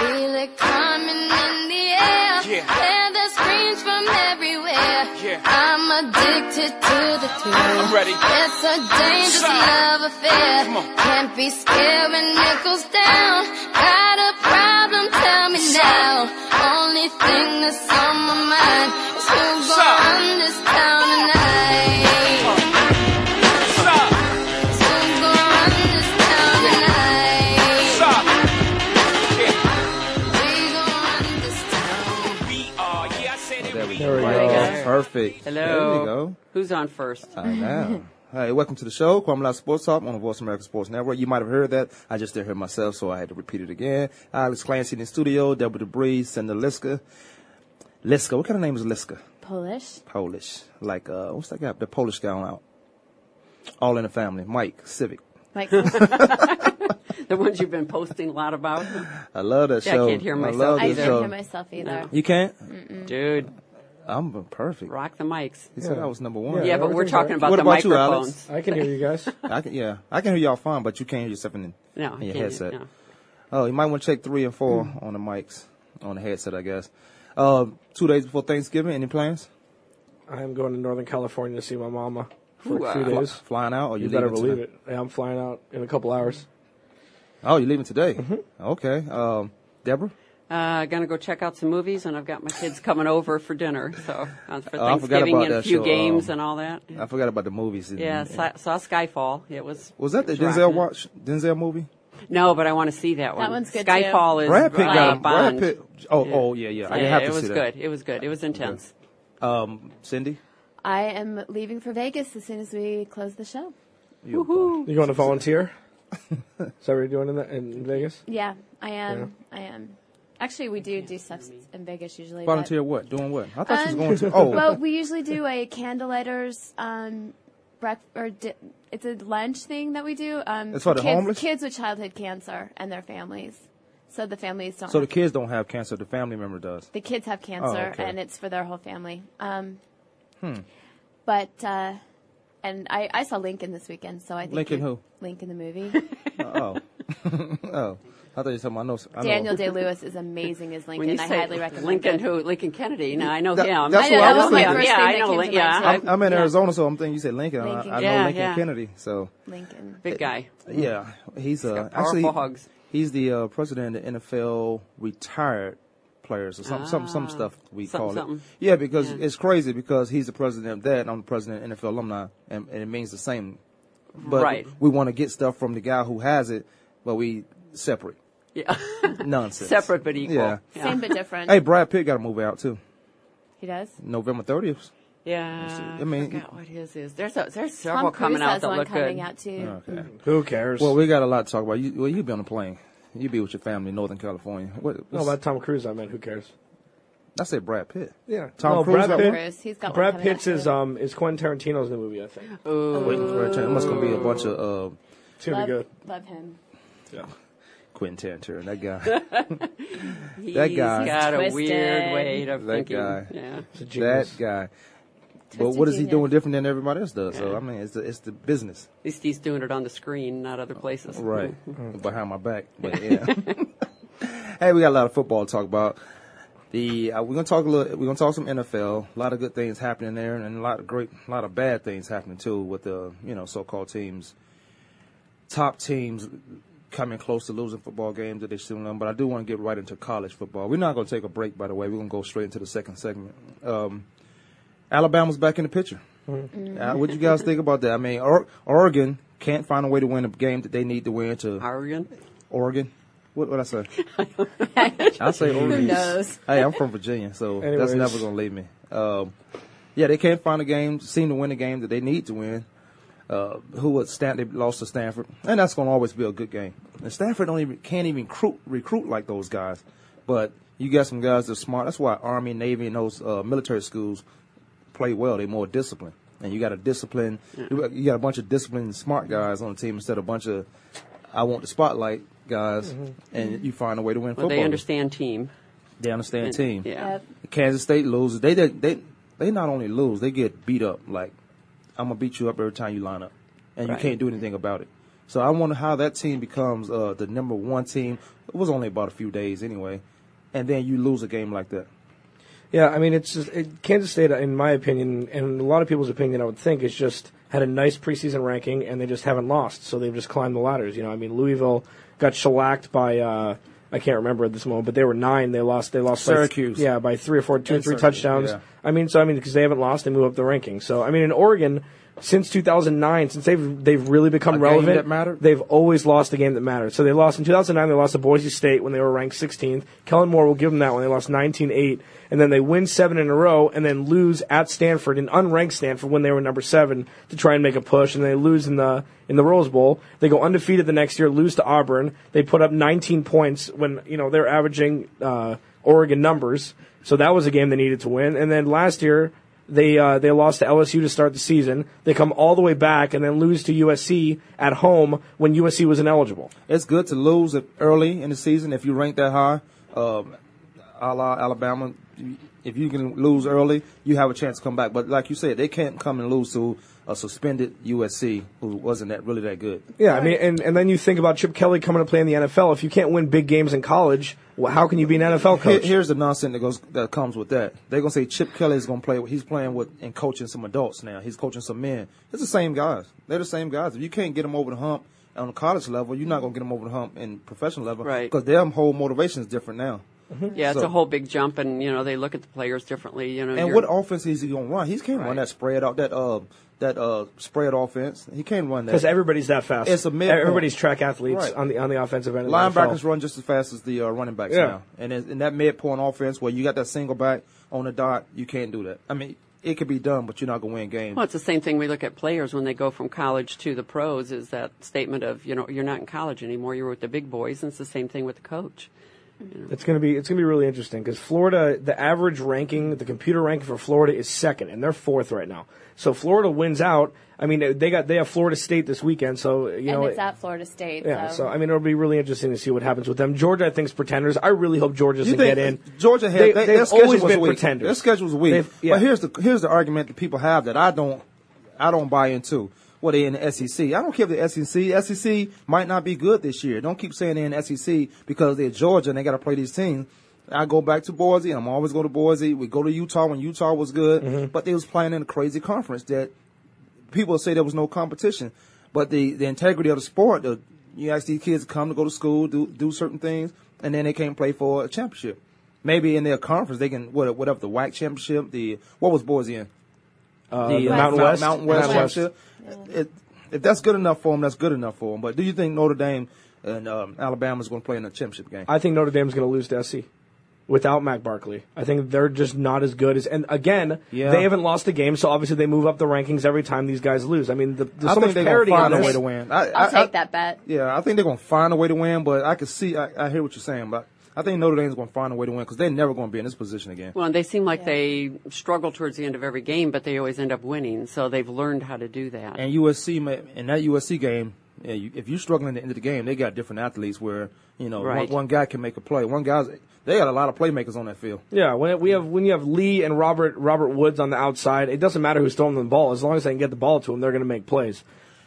feel it coming in the air. Yeah. Hear the screams from everywhere. Yeah. I'm addicted to the thrill. I'm ready. It's a dangerous Side. love affair. Can't be scared when it goes down. Got a problem? Tell me now. Only thing that's on my mind is who's gonna run Perfect. Hello. There we go. Who's on first? I know. Hey, welcome to the show, Kwamie Lassiter Sports Talk on the Voice America Sports Network. You might have heard that. I just didn't hear myself, so I had to repeat it again. Alex Clancy in the studio, Deborah Debris, Cinder Liska. Liska, what kind of name is Liska? Polish. Polish. Like, uh, what's that guy? The Polish guy on out. All in the family. Mike, Stivic. Like, The ones you've been posting a lot about? I love that Yeah, I can't hear myself love I can't hear myself either. You can't? Dude, I'm perfect. rock the mics. He said Yeah. I was number one. Yeah, Yeah, but we're everything's talking right. about What the about you, microphones. I can hear you guys. I can, yeah, I can hear y'all fine, but you can't hear yourself in, No, in your can't. headset. No. Oh, you might want to check three and four on the mics, on the headset, I guess. Uh, two days before Thanksgiving, any plans? I am going to Northern California to see my mama for Ooh, a few uh, days. Flying out, or you, You better leaving believe today? it. Yeah, I'm flying out in a couple hours. Oh, you're leaving today? Mm-hmm. Okay. Um, Deborah? Uh, gonna go check out some movies, and I've got my kids coming over for dinner. So uh, for Oh, I forgot Thanksgiving about and a that few show, games um, and all that. I forgot about the movies. Yeah, saw, saw Skyfall. It was. Was that the it was Denzel rocking. watch Denzel movie? No, but I want to see that one. one's good, too. Skyfall is Brad Pitt uh, got him. Brad Bond. Pitt. Oh, Yeah. oh yeah, yeah. I Yeah, didn't have to it was see good. It was good. It was intense. Um, Cindy, I am leaving for Vegas as soon as we close the show. you You going to volunteer? Is that what you're doing in, the, in Vegas? Yeah, I am. I am. Actually, we do do stuff in Vegas usually. but- volunteer what? Doing what? I thought she was Um, going to. Oh, Well, we usually do a candlelighters um, breakfast or di- it's a lunch thing that we do. Um, It's for the kids, homeless? kids with childhood cancer and their families. So the families don't. so the kids don't have cancer. The family member does. the kids have cancer, Oh, okay. and it's for their whole family. Um, Hmm. But uh, and I, I saw Lincoln this weekend, so I think Lincoln who? Lincoln the movie. oh, oh. I thought you were talking about. I know. Daniel Day Lewis is amazing as When Lincoln. you I say highly recommend Lincoln, it. who? Lincoln Kennedy. Now I know That- him. that's I know, what that I was was my thinking. first yeah, thing I that know. came to yeah, mind. I'm, I'm in yeah. Arizona, so I'm thinking you said Lincoln. I- Lincoln. I, know Yeah, Lincoln yeah. Kennedy. So Lincoln. Big guy. yeah, he's uh, actually hugs. he's the uh, president of the NFL retired players or some some some Ah, stuff we something, call something. it. Yeah, because Yeah. it's crazy because he's the president of that and I'm the president of NFL alumni, and, and it means the same. But Right. we want to get stuff from the guy who has it, but we separate Yeah. nonsense. Separate but equal. Yeah. Same but different. Hey, Brad Pitt got a movie out too, he does. November 30th. Yeah. I mean- I forgot what his is. There's a, there's Tom several Cruise coming out has that one look coming good. out too. Okay. Who cares? Well, we got a lot to talk about. You, well, you be on a plane. You be with your family in Northern California. What? no, what's- about Tom Cruise, I meant who cares? I said Brad Pitt. Yeah. Tom no, Cruise Brad got Pitt, one? Cruise, he's got Brad Pitt's is um is Quentin Tarantino's new movie, I think. Waiting for a turn. It must gonna be a bunch of uh, It's gonna love, be good. love him. Yeah. Quentin Tarantino. That guy. That He's guy. got a Twisted. weird way of That thinking. guy. Yeah. It's a genius. that guy. But Twisted what is he doing different than everybody else does? So I mean, it's the it's the business, At least he's doing it on the screen, not other places. right? Behind my back, but yeah. hey, we got a lot of football to talk about. The uh, we're gonna talk a little. We're gonna talk some NFL. A lot of good things happening there, and a lot of great, a lot of bad things happening too with the you know so-called teams, top teams coming close to losing football games that they shouldn't win. But I do want to get right into college football. We're not gonna take a break, by the way. We're gonna go straight into the second segment. Um, Alabama's back in the picture. Uh, what do you guys think about that? I mean, or- Oregon can't find a way to win a game that they need to win to Oregon. Oregon. What what I say? I say Oregon. Who knows? Hey, I'm from Virginia, so that's never gonna leave me. Um, yeah, they can't find a game, seem to win a game that they need to win. Uh, who would Stan? They lost to Stanford, and that's gonna always be a good game. And Stanford don't even can't even recruit recruit like those guys, but you got some guys that are smart. That's why Army, Navy, and those uh, military schools play well. They're more disciplined, and you got a discipline. You got- you got a bunch of disciplined, smart guys on the team instead of a bunch of I want the spotlight guys, and you find a way to win Well, football. they understand team. They understand And- team. Yeah. Kansas State loses. They they they they not only lose, they get beat up. Like I'm gonna beat you up every time you line up, and Right. you can't do anything about it. So I wonder how that team becomes uh, the number one team. It was only about a few days anyway, and then you lose a game like that. Yeah, I mean, it's just, it, Kansas State, in my opinion, and a lot of people's opinion, I would think, is just had a nice preseason ranking, and they just haven't lost, so they've just climbed the ladders. You know, I mean, Louisville got shellacked by uh, I can't remember at this moment, but they were nine. They lost. They lost by th- Syracuse. yeah, by three or four, two or three Syracuse, touchdowns. yeah. I mean, so I mean, because they haven't lost, they move up the rankings. So I mean, in Oregon, since 2009, since they've they've really become A relevant, they've always lost a game that mattered. So they lost in 2009. They lost to Boise State when they were ranked 16th. Kellen Moore will give them that when they lost 19-8, and then they win seven in a row, and then lose at Stanford, an unranked Stanford when they were number seven to try and make a push, and they lose in the in the Rose Bowl. They go undefeated the next year, lose to Auburn. They put up 19 points when you know they're averaging uh, Oregon numbers. So that was a game they needed to win. And then last year they uh, they lost to LSU to start the season. They come all the way back and then lose to USC at home when USC was ineligible. It's good to lose early in the season if you rank that high. Um, a la Alabama, if you can lose early, you have a chance to come back. But like you said, they can't come and lose to a suspended USC who wasn't that really that good. Yeah, I mean, and, and then you think about Chip Kelly coming to play in the NFL. If you can't win big games in college, well, how can you be an NFL Here- coach? here's the nonsense that goes that comes with that. They're gonna say Chip Kelly is gonna play. He's playing with and coaching some adults now. He's coaching some men. It's the same guys. They're the same guys. If you can't get them over the hump on the college level, you're not gonna get them over the hump in professional level. Right. Because their whole motivation is different now. Yeah, it's So- a whole big jump, and you know they look at the players differently. You know, And what offense is he gonna run? He can't run that spread out that uh that uh spread offense. He can't run that. Because everybody's that fast. It's a midpoint. Everybody's track athletes Right. on the on the offensive end. Linebackers NFL. run just as fast as the uh, running backs Yeah. now, and in, in that midpoint offense where you got that single back on the dot, you can't do that. I mean, it could be done, but you're not gonna win games. Well, it's the same thing we look at players when they go from college to the pros is that statement of, you know, you're not in college anymore, you're with the big boys, and it's the same thing with the coach. It's gonna be it's gonna be really interesting because Florida, the average ranking, the computer ranking for Florida is second, and they're fourth right now. So Florida wins out. I mean, they got they have Florida State this weekend, so you and know. it's at Florida State. yeah, so, so I mean, it'll be really interesting to see what happens with them. Georgia, I think, is pretenders. I really hope Georgia doesn't You think get in. Georgia had They- they, they've their schedule always was been weak. pretenders. Their schedule was weak. Yeah. But here's the here's the argument that people have that I don't I don't buy into. Well, they're in the SEC. I don't care if the SEC. SEC might not be good this year. Don't keep saying they're in the SEC because they're Georgia and they got to play these teams. I go back to Boise. I'm always go to Boise. We go to Utah when Utah was good, Mm-hmm. but they was playing in a crazy conference that people say there was no competition. But the, the integrity of the sport, the, you ask these kids to come to go to school, do do certain things, and then they can't play for a championship. Maybe in their conference they can what whatever the WAC championship, the what was Boise in? Uh, the the Mountain West, Mountain West Mountain West. championship. It, if that's good enough for them, that's good enough for them. But do you think Notre Dame and um, Alabama is going to play in a championship game? I think Notre Dame is going to lose to SC without Matt Barkley. I think they're just not as good as. And again, Yeah. they haven't lost a game, so obviously they move up the rankings every time these guys lose. I mean, the, there's I so think much they're going parity to in find a way to win. I, I'll I- take I- that bet. Yeah, I think they're going to find a way to win, but I can see, I, I hear what you're saying, but I think Notre Dame's going to find a way to win because they're never going to be in this position again. Well, and they seem like Yeah. they struggle towards the end of every game, but they always end up winning, so they've learned how to do that. And USC, in that USC game, yeah, you, if you're struggling at the end of the game, they got different athletes where, you know, Right. one, one guy can make a play. One guy's, they got a lot of playmakers on that field. Yeah, when it, we have when you have Lee and Robert Robert Woods on the outside, it doesn't matter who's throwing the ball as long as they can get the ball to them, they're going to make plays.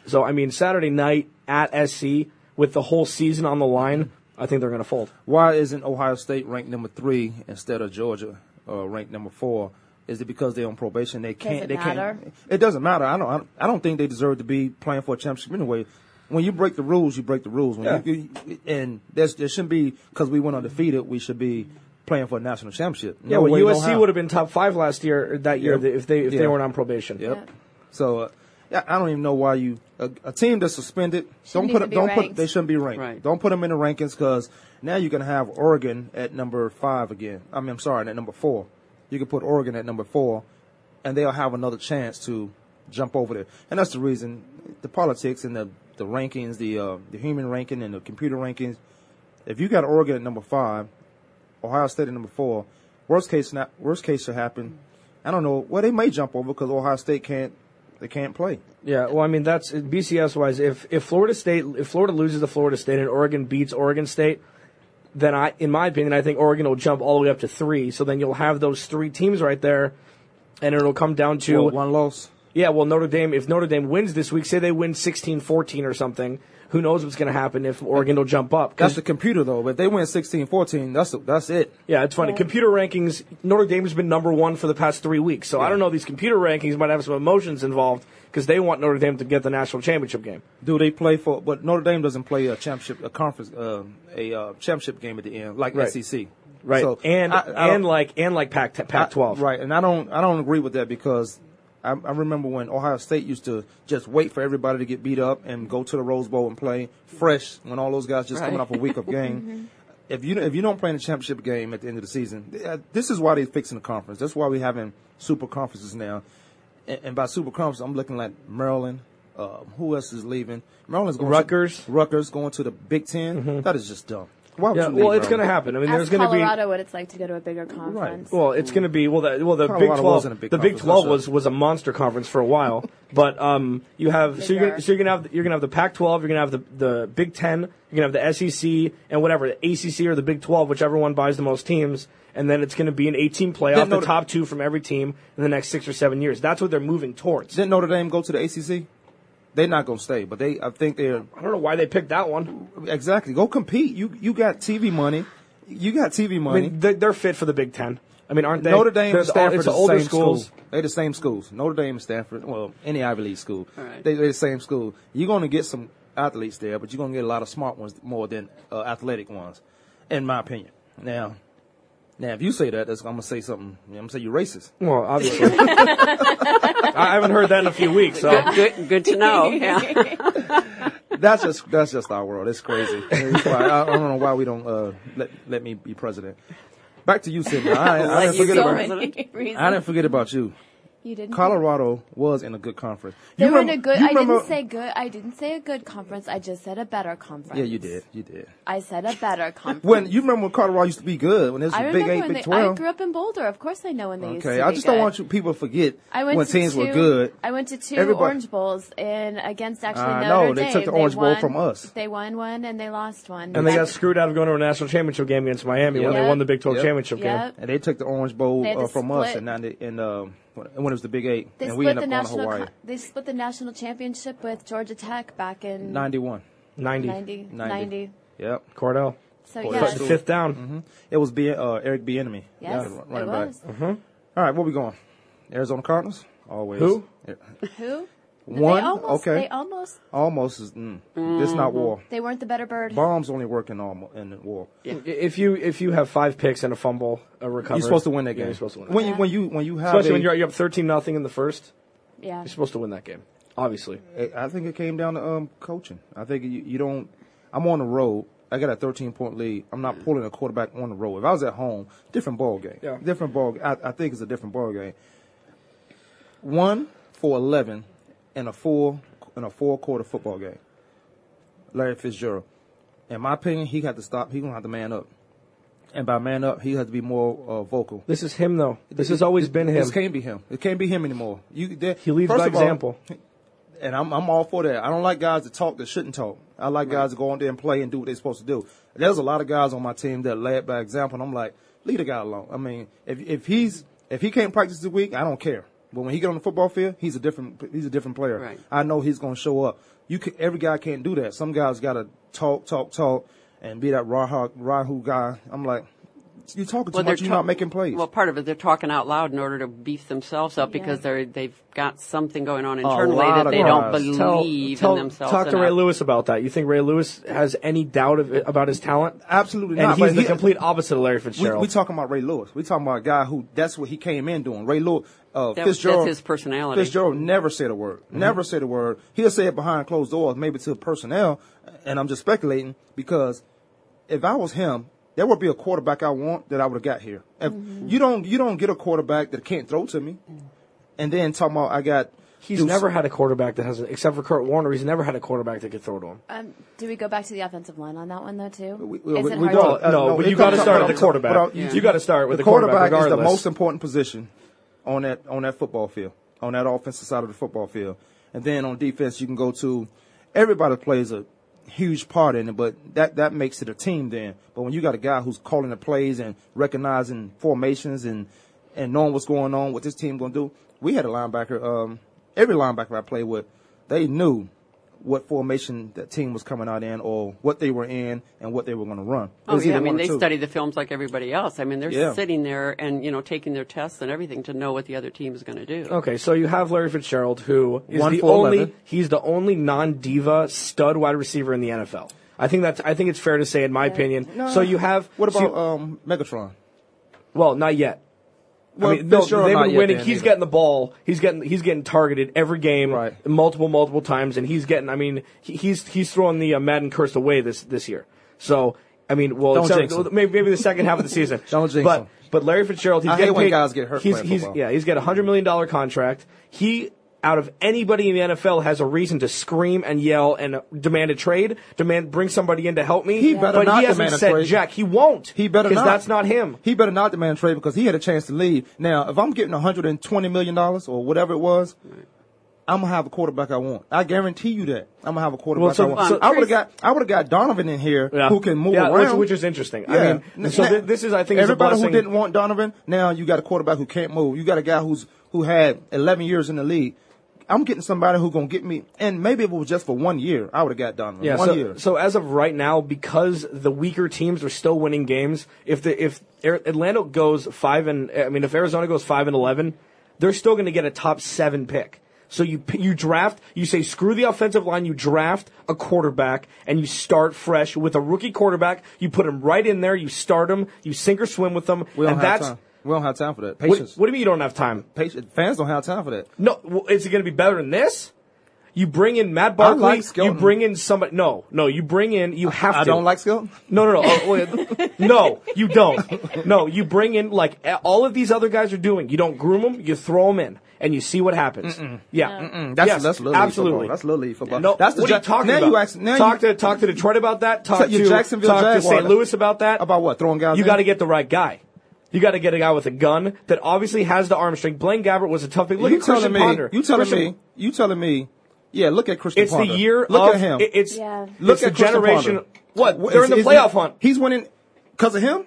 So I mean, Saturday night at SC with the whole season on the line, I think they're going to fold. Why isn't Ohio State ranked number three instead of Georgia uh, ranked number four? Is it because they're on probation? They can't. it they matter? can't. It doesn't matter. I don't. I don't- think they deserve to be playing for a championship anyway. When you break the rules, you break the rules. When Yeah. you, you, and there's, there shouldn't be because we went undefeated. We should be playing for a national championship. Yeah, No well, way, no USC would have been top five last year that year Yep. if they if they weren't on probation. Yep. Yeah. So, uh, yeah, I don't even know why you a, a team that's suspended Shouldn't don't put even be don't put they shouldn't be ranked. Right. Don't put them in the rankings because now you're gonna have Oregon at number five again. I mean, I'm sorry, at number four. You can put Oregon at number four, and they'll have another chance to jump over there. And that's the reason the politics and the the rankings, the uh, the human ranking and the computer rankings. If you got Oregon at number five, Ohio State at number four, worst case not worst case should happen. I don't know. Well, they may jump over because Ohio State can't they can't play. Yeah, well, I mean that's BCS wise. If if Florida State, if Florida loses to Florida State and Oregon beats Oregon State, then I, in my opinion, I think Oregon will jump all the way up to three. So then you'll have those three teams right there, and it'll come down to Well, one loss. yeah. Well, Notre Dame, if Notre Dame wins this week, say they win 16-14 or something, Who knows what's going to happen if Oregon will jump up. That's the computer though. But if they win 16-14, that's that's it. yeah, it's funny. Computer rankings. Notre Dame's been number one for the past three weeks. So I don't know. These computer rankings might have some emotions involved because they want Notre Dame to get the national championship game. Do they play for? But Notre Dame doesn't play a championship, a conference, uh, a uh, championship game at the end like Right. SEC. Right. So and I- I and like and like Pac Pac twelve. Right, and I don't I don't agree with that because I, I remember when Ohio State used to just wait for everybody to get beat up and go to the Rose Bowl and play fresh when all those guys just coming off a week of game. If you if you don't play in the championship game at the end of the season, uh, this is why they're fixing the conference. That's why we're having super conferences now. And, and by super conference, I'm looking at Maryland. Uh, who else is leaving? Maryland's going Rutgers. To, Rutgers going to the Big 10 That is just dumb. Why would Yeah, you leave well, it's going to happen. I mean, Ask there's going to be Colorado what it's like to go to a bigger conference. Well, it's going to be well. The, well, the Colorado Big Twelve, wasn't a big the Big conference, Twelve that's was was a monster conference for a while. but um, you have so you're gonna, so you're gonna have you're gonna have the Pac-12, you're gonna have the the Big Ten, you're gonna have the SEC, and whatever the ACC or the Big 12, whichever one buys the most teams, and then it's going to be an 18 playoff, Didn't the Notre- top two from every team in the next six or seven years. That's what they're moving towards. Didn't Notre Dame go to the ACC? They're not going to stay, but they I think they're I don't know why they picked that one. exactly go compete. You you got TV money, you got TV I money. mean, they're, they're fit for the Big Ten. I mean, aren't they? Notre Dame They're and the- Stanford it's are the the older same schools. school. They're the same schools. Notre Dame and Stanford, well, any Ivy League school, Right. they, they're the same school. You're going to get some athletes there, but you're going to get a lot of smart ones more than uh, athletic ones, in my opinion. Now, now if you say that, that's, I'm going to say something. I'm going to say you're racist. Well, obviously. I haven't heard that in a few weeks. So Good, good to know. Yeah. That's just that's just our world. It's crazy. It's why- I, I don't know why we don't uh, let let me be president. Back to you, Sydney. I, I Let didn't forget be about president. I didn't forget about you. You didn't. Colorado was in a good conference. They You were in a good. I remember- didn't say good. I didn't say a good conference. I just said a better conference. Yeah, you did. You did. I said a better conference. When you remember when Colorado used to be good when it was I the remember Big Eight, when Big they, I grew up in Boulder. Of course, I know when they used to Okay, I just don't good. want you people to forget I went when to teams two, were good. I went to two Everybody- Orange Bowls and against actually I Notre know, they Dame. took the Orange Bowl won, from us. They won one and they lost one. and they got screwed out of going to a national championship game against Miami when they won the Big 12 Yep. championship game. And they took the Orange Bowl uh, from us, split. and now they, and um, when when it was the Big Eight, They and we split ended the up going to national. Hawaii. co- They split the national championship with Georgia Tech back in Ninety-one. 90. 90, 90. 90. Yep. Cordell. So Boy, yeah, that's The fifth down. It was B, uh, Eric Bieniemy. yes, Yeah, it running back. was. All right, where we going? Arizona Cardinals. Always. Who? Yeah. Who? One. They almost, okay. They almost. almost is. Mm, It's not war. They weren't the better bird. Bombs only work in almo- in war. If you if you have five picks and a fumble, a recovery, You're supposed to win that yeah, game. you're supposed to win. That. When you when you when you have Especially a- when you're you're up 13 nothing in the first, Yeah. you're supposed to win that game. Obviously. I think it came down to um, coaching. I think you, you don't. I'm on the road. I got a 13 point lead. I'm not pulling a quarterback on the road. If I was at home, different ball game. Yeah. Different ball. I, I think it's a different ball game. One for 11 in a four in a four quarter football game. Larry Fitzgerald. In my opinion, he had to stop. He gonna have to man up. And by man up, he has to be more uh, vocal. This is him though. This has always been him. This can't be him. It can't be him anymore. You, there- He leads by of all, example. and I'm I'm all for that. I don't like guys that talk that shouldn't talk. I like guys that go on there and play and do what they're supposed to do. There's a lot of guys on my team that led by example, and I'm like, leave the guy alone. I mean, if if he's if he can't practice the week, I don't care. But when he get on the football field, he's a different he's a different player. Right. I know he's going to show up. You can, every guy can't do that. Some guys got to talk, talk, talk, and be that rahu rahu guy. I'm like, you talking too much. You're ta- not making plays. Well, part of it, they're talking out loud in order to beef themselves up because they're they've got something going on internally that of they don't believe Tell- in themselves. Talk to Ray. Lewis about that. You think Ray Lewis has any doubt of, about his talent? Absolutely And not. he's but the he- complete opposite of Larry We, Fitzgerald. we talking about Ray Lewis. We talking about a guy who that's what he came in doing. Ray Lewis, uh, That- Fitzgerald. that's his personality. Fitzgerald never said a word. Never said a word. He'll say it behind closed doors, maybe to personnel. And I'm just speculating because if I was him, there would be a quarterback I want that I would have got here. If you don't, you don't get a quarterback that can't throw to me. And then talking about I got. he's Deuce- never had a quarterback that has, except for Kurt Warner, he's never had a quarterback that could throw to him. Um, do we go back to the offensive line on that one though too? We- we- we don't. to- Uh, no, no, but you got to start but with the quarterback. but I'm- You got to start with the the, quarterback, quarterback is the most important position on that on that football field, on that offensive side of the football field. And then on defense, you can go to everybody plays a huge part in it, but that that makes it a team then. But when you got a guy who's calling the plays and recognizing formations and and knowing what's going on, what this team to do, we had a linebacker. Um, every linebacker I played with, they knew what formation that team was coming out in or what they were in and what they were going to run. Oh yeah, I mean they study the films like everybody else. I mean they're Yeah. sitting there and you know taking their tests and everything to know what the other team is going to do. Okay, so you have Larry Fitzgerald, who is One the for only 11. he's the only non-diva stud wide receiver in the NFL. I think that's I think it's fair to say, in my opinion. So you have What so- about um, Megatron? well, not yet. Well, I mean, no, they've been winning. He's either. getting the ball. He's getting he's getting targeted every game, Right. multiple multiple times, and he's getting. I mean, he, he's he's throwing the uh, Madden curse away this this year. So I mean, well, Don't except- jinx him. maybe maybe the second half of the season. Don't jinx but him. but Larry Fitzgerald, he's I getting paid, guys get hurt He's, he's yeah, he's got a hundred million dollar contract. He out of anybody in the NFL has a reason to scream and yell and demand a trade, demand bring somebody in to help me. He better but not he hasn't demand a said trade. Jack. He won't. He better because not. that's not him. He better not demand a trade because he had a chance to leave. Now, if I'm getting 120 million dollars or whatever it was, I'm gonna have a quarterback I want. I guarantee you that. I'm gonna have a quarterback Well, so- I want. so- I would have got I would have got Donovan in here Yeah. who can move yeah, around. Which, which is interesting. Yeah. I mean, so Now, thi- this is, I think, everybody who didn't want Donovan. Now you got a quarterback who can't move. You got a guy who's who had 11 years in the league. I'm getting somebody who gonna get me, and maybe if it was just for one year, I would have got Donovan. Yeah, one so, year. so as of right now, because the weaker teams are still winning games, if the if Atlanta goes five and I mean if Arizona goes five and eleven, they're still going to get a top seven pick. So you you draft, you say screw the offensive line, you draft a quarterback, and you start fresh with a rookie quarterback. You put him right in there, you start him, you sink or swim with them, and that's time. We don't have time for that. Patience. what do you mean you don't have time? Patience. Fans don't have time for that. No, well, is it going to be better than this? You bring in Matt Barkley. like you bring in somebody. No, no, you bring in. You have I to. don't like Skelton. No, no, no. Oh, wait. no, you don't. No, you bring in like all of these other guys are doing. You don't groom them. You throw them in, and you see what happens. Yeah, Mm, That's yes, that's little absolutely. football. That's little league football. No, that's the what are you talking now about? You ask, now talk you, to talk to Detroit about that. Talk to Jacksonville talk to St. Louis about that. about what throwing guys. You got to get the right guy. You got to get a guy with a gun that obviously has the arm strength. Blaine Gabbert was a tough pick. Look you at Christian telling me? Ponder. You telling Christian- me? You telling me? Yeah, look at Christian It's Ponder. the year Look of at him. it- It's Yeah. look it's at the Christian generation. Ponder. What? What They're is- in the playoff he- hunt. He's winning because of him.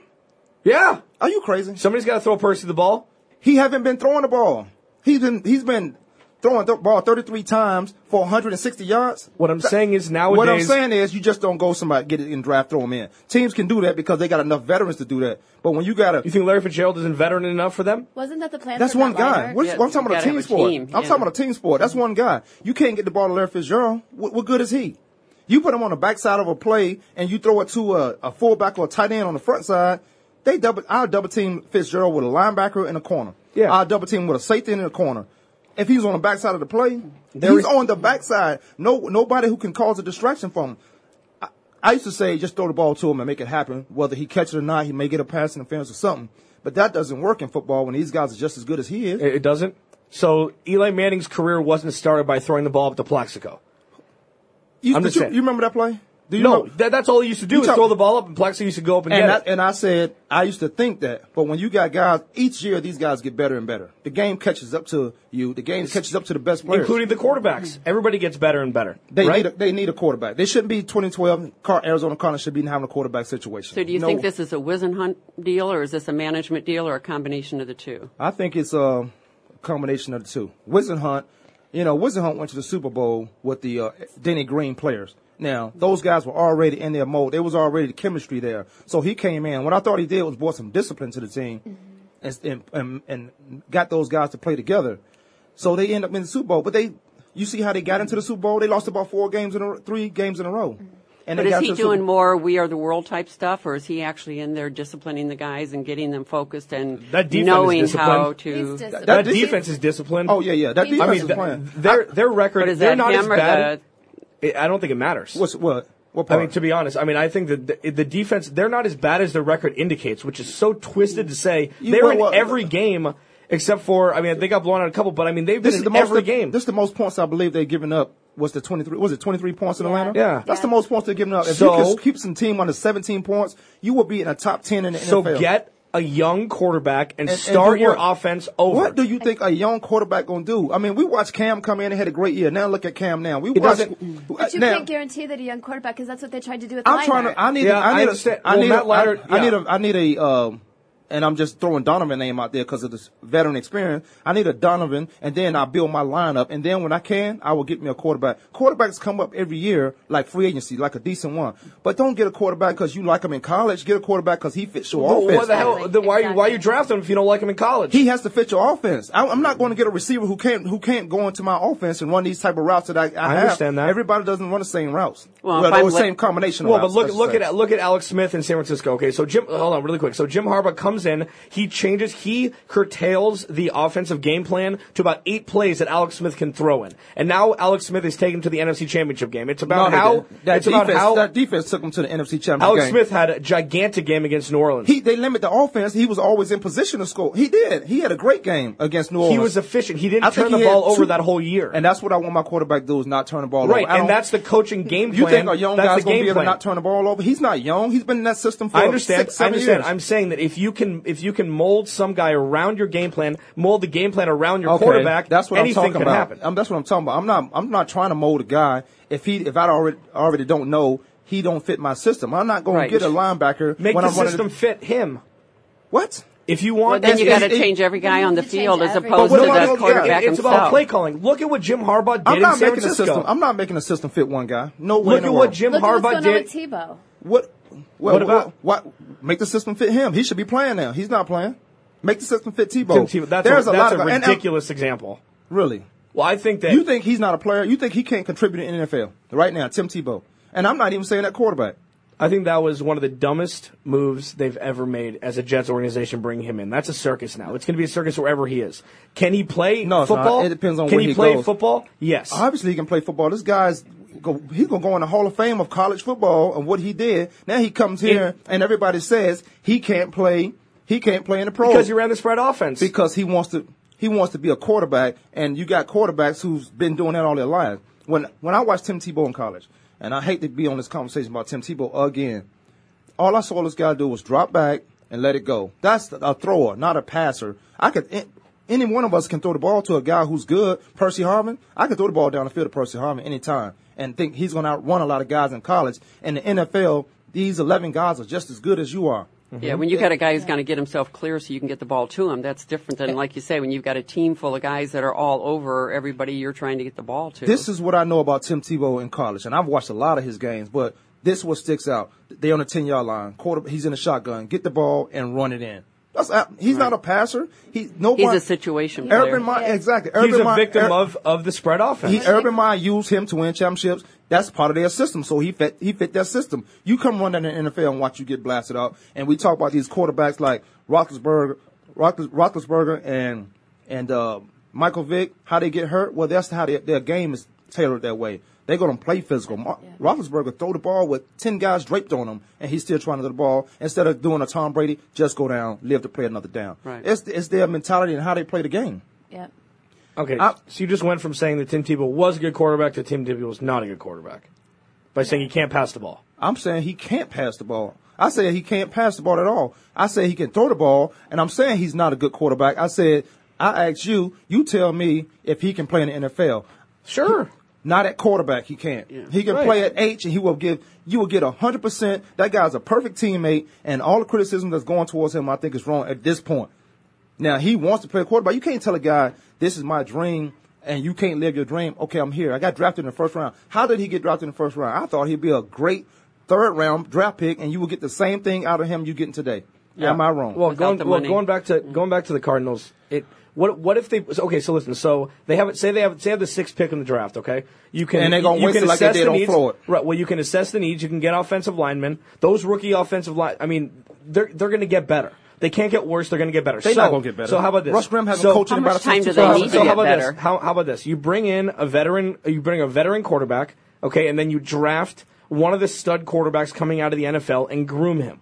Yeah. Are you crazy? Somebody's got to throw Percy the ball. He haven't been throwing the ball. He's been he's been throwing the ball 33 times for 160 yards. What I'm That- saying is nowadays. What I'm saying is, you just don't go somebody get it in draft, throw them in. Teams can do that because they got enough veterans to do that. But when you got a, You think Larry Fitzgerald isn't veteran enough for them? Wasn't that the plan? that's for one Matt guy. Leinart? What, Yeah, I'm talking about a team a sport. team, I'm talking about a team sport. That's one guy. You can't get the ball to Larry Fitzgerald. What, what good is he? You put him on the backside of a play and you throw it to a, a fullback or a tight end on the front side. They double. I'll double team Fitzgerald with a linebacker in the corner. Yeah. I'll double team with a safety in the corner. If he's on the backside of the play, There he's is- on the backside. No, nobody who can cause a distraction from him. I, I used to say just throw the ball to him and make it happen. Whether he catch it or not, he may get a pass interference or something. But that doesn't work in football when these guys are just as good as he is. It it doesn't. So Eli Manning's career wasn't started by throwing the ball up to Plaxico. You, I'm just you, saying. you remember that play? Do you No, know? that, that's all he used to do You is talk- throw the ball up, and Plaxico used to go up and, And I, get it. and I said, I used to think that, but when you got guys, each year these guys get better and better. The game catches up to you. The game catches up to the best players. Including the quarterbacks. Everybody gets better and better. they right? need a, they need a quarterback. They shouldn't be 2012. Car, Arizona Cardinals should be having a quarterback situation. So do you No, think this is a Whisenhunt deal, or is this a management deal, or a combination of the two? I think it's a combination of the two. Whisenhunt, you know, Whisenhunt went to the Super Bowl with the uh, Denny Green players. Now, those guys were already in their mold. There was already the chemistry there. So he came in. What I thought he did was brought some discipline to the team and, and, and, and got those guys to play together. So they end up in the Super Bowl. But they, you see how they got into the Super Bowl? They lost about four games in a, three games in a row. And But is he to the Super doing more "We Are the World" type stuff, or is he actually in there disciplining the guys and getting them focused and That knowing how to? that That- defense is disciplined. Oh, yeah, yeah. That He's- defense I mean, is th- playing. their their record. But is they're not as him or bad. I I don't think it matters. What's, what? What I mean, to be honest, I mean, I think that the, the defense, they're not as bad as their record indicates, which is so twisted to say. You- They're well, in well, every game except for, I mean, they got blown out a couple, but I mean, they've been is in the most every game. This is the most points I believe they've given up. Was the twenty three? Was it twenty three points in Yeah. Atlanta? Yeah. that's the most points they're giving up. If So- you can keep some team under seventeen points, you will be in a top ten in the so NFL. So get a young quarterback and, And- and start do your what? offense over. What do you think a young quarterback gonna do? I mean, we watched Cam come in and had a great year. Now look at Cam now. We watched. doesn't- But you now, can't guarantee that a young quarterback because that's what they tried to do with I'm trying to. I need. Yeah, I I need. understand. a, I Well, need. Matt a, I, Leinart- I need a. I need a. Um, and I'm just throwing Donovan name out there because of this veteran experience. I need a Donovan, and then I build my lineup, and then when I can, I will get me a quarterback. Quarterbacks come up every year like free agency, like a decent one. But don't get a quarterback because you like him in college. Get a quarterback because he fits your Well, offense. what the hell? Then why you why you draft him if you don't like him in college? He has to fit your offense. I, I'm not going to get a receiver who can't who can't go into my offense and run these type of routes that I, I, I have. understand that. Everybody doesn't run the same routes. Well, Well, if I'm or li- same combination. Well, of but look I should look say. at look at Alex Smith in San Francisco. Okay, so Jim, hold on really quick. So Jim Harbaugh comes in, he changes, he curtails the offensive game plan to about eight plays that Alex Smith can throw in, and now Alex Smith is taken to the NFC Championship game. It's about they how that it's defense, about how that defense took him to the NFC Championship Alex game. Smith had a gigantic game against New Orleans. He they limit the offense. He was always in position to score. He did. He had a great game against New Orleans. He was efficient. He didn't I turn the ball over two- that whole year. and that's what I want my quarterback to do is not turn the ball right, over. I and that's the coaching game plan. You think a young that's guy's going to be able plan. to not turn the ball over? He's not young. He's been in that system for I understand. six, I understand. years. I'm saying that if you can, if you can mold some guy around your game plan, mold the game plan around your Okay, quarterback, That's what I'm talking can about. happen. Um, that's what I'm talking about. I'm not. I'm not trying to mold a guy if he if I already already don't know he don't fit my system. I'm not going Right. to get a linebacker Make when the I'm running system fit him. What? If you Well, want, then you It's- got to change every guy on the field as opposed to what the about- quarterback it's himself. about play calling. Look at what Jim Harbaugh did I'm in not San making a system. I'm not making a system fit one guy. No way. Look in the at world. what Jim Look at what's Harbaugh going on did. with Tebow. What? Well, What about- what, what? Make the system fit him. He should be playing now. He's not playing. Make the system fit Tebow. Tim Tebow. That's There's a, a, that's lot a of and- and- ridiculous example. really. Well, I think that You think he's not a player? You think he can't contribute in NFL right now? Tim Tebow. And I'm not even saying that quarterback. I think that was one of the dumbest moves they've ever made as a Jets organization bringing him in. That's a circus now. It's going to be a circus wherever he is. Can he play No, football? It depends on Can where he, he play goes. football? Yes. Obviously, he can play football. This guy's go, he's gonna go in the Hall of Fame of college football and what he did. Now he comes here and everybody says he can't play. He can't play in the pros because he ran the spread offense. because he wants to. He wants to be a quarterback, and you got quarterbacks who's been doing that all their lives. When when I watched Tim Tebow in college, and I hate to be on this conversation about Tim Tebow again, all I saw this guy do was drop back and let it go. That's a thrower, not a passer. I could. Any one of us can throw the ball to a guy who's good, Percy Harvin. I can throw the ball down the field to Percy Harvin anytime and think he's going to outrun a lot of guys in college. In the NFL, these 11 guys are just as good as you are. Mm-hmm. Yeah, when you got a guy who's going to get himself clear so you can get the ball to him, that's different than, like you say, when you've got a team full of guys that are all over everybody you're trying to get the ball to. This is what I know about Tim Tebow in college, and I've watched a lot of his games. But this is what sticks out: they on the ten yard line, quarter. He's in the shotgun, get the ball and run it in. That's he's not a passer. He nobody. He's a situation player. Urban Meyer, exactly. He's a Meyer- victim Ur- of, of the spread offense. He, Urban Meyer used him to win championships. That's part of their system. So he fit he fit that system. You come run in the NFL and watch you get blasted out. And we talk about these quarterbacks like Roethlisberger, Roethlis- Roethlisberger and and uh, Michael Vick. How they get hurt? Well, that's how they, their game is tailored that way. They're going to play physical. Mar- Roethlisberger throw the ball with ten guys draped on him, and he's still trying to get the ball instead of doing a Tom Brady. Just go down, live to play another down. Right. It's it's their mentality and how they play the game. Yep. Okay, I- so you just went from saying that Tim Tebow was a good quarterback to Tim Tebow was not a good quarterback by saying he can't pass the ball. I'm saying he can't pass the ball. I say he can't pass the ball at all. I say he can throw the ball, and I'm saying he's not a good quarterback. I said, I asked you, you tell me if he can play in the NFL. Sure. Not at quarterback, he can't. He can Right. play at H, and he will give you will get hundred percent. That guy's a perfect teammate, and all the criticism that's going towards him, I think, is wrong at this point. Now he wants to play quarterback. You can't tell a guy this is my dream, and you can't live your dream. Okay, I'm here. I got drafted in the first round. How did he get drafted in the first round? I thought he'd be a great third round draft pick, and you will get the same thing out of him you getting today. Am I wrong? Well, Without going well, going back to going back to the Cardinals, it what what if they okay? So listen, so they have it. Say they have say they have the sixth pick in the draft. Okay, you can And they're gonna you waste can it like they assess did the on needs. Floyd. Right. Well, you can assess the needs. You can get offensive linemen. Those rookie offensive line. I mean, they're they're going to get better. They can't get worse. They're going to get better. They're so, not gonna get better. So how about this? Russ Grimm hasn't so, coached How in about much a time do they need so to how get about better? this? How, how about this? You bring in a veteran. You bring a veteran quarterback. Okay, and then you draft one of the stud quarterbacks coming out of the NFL and groom him.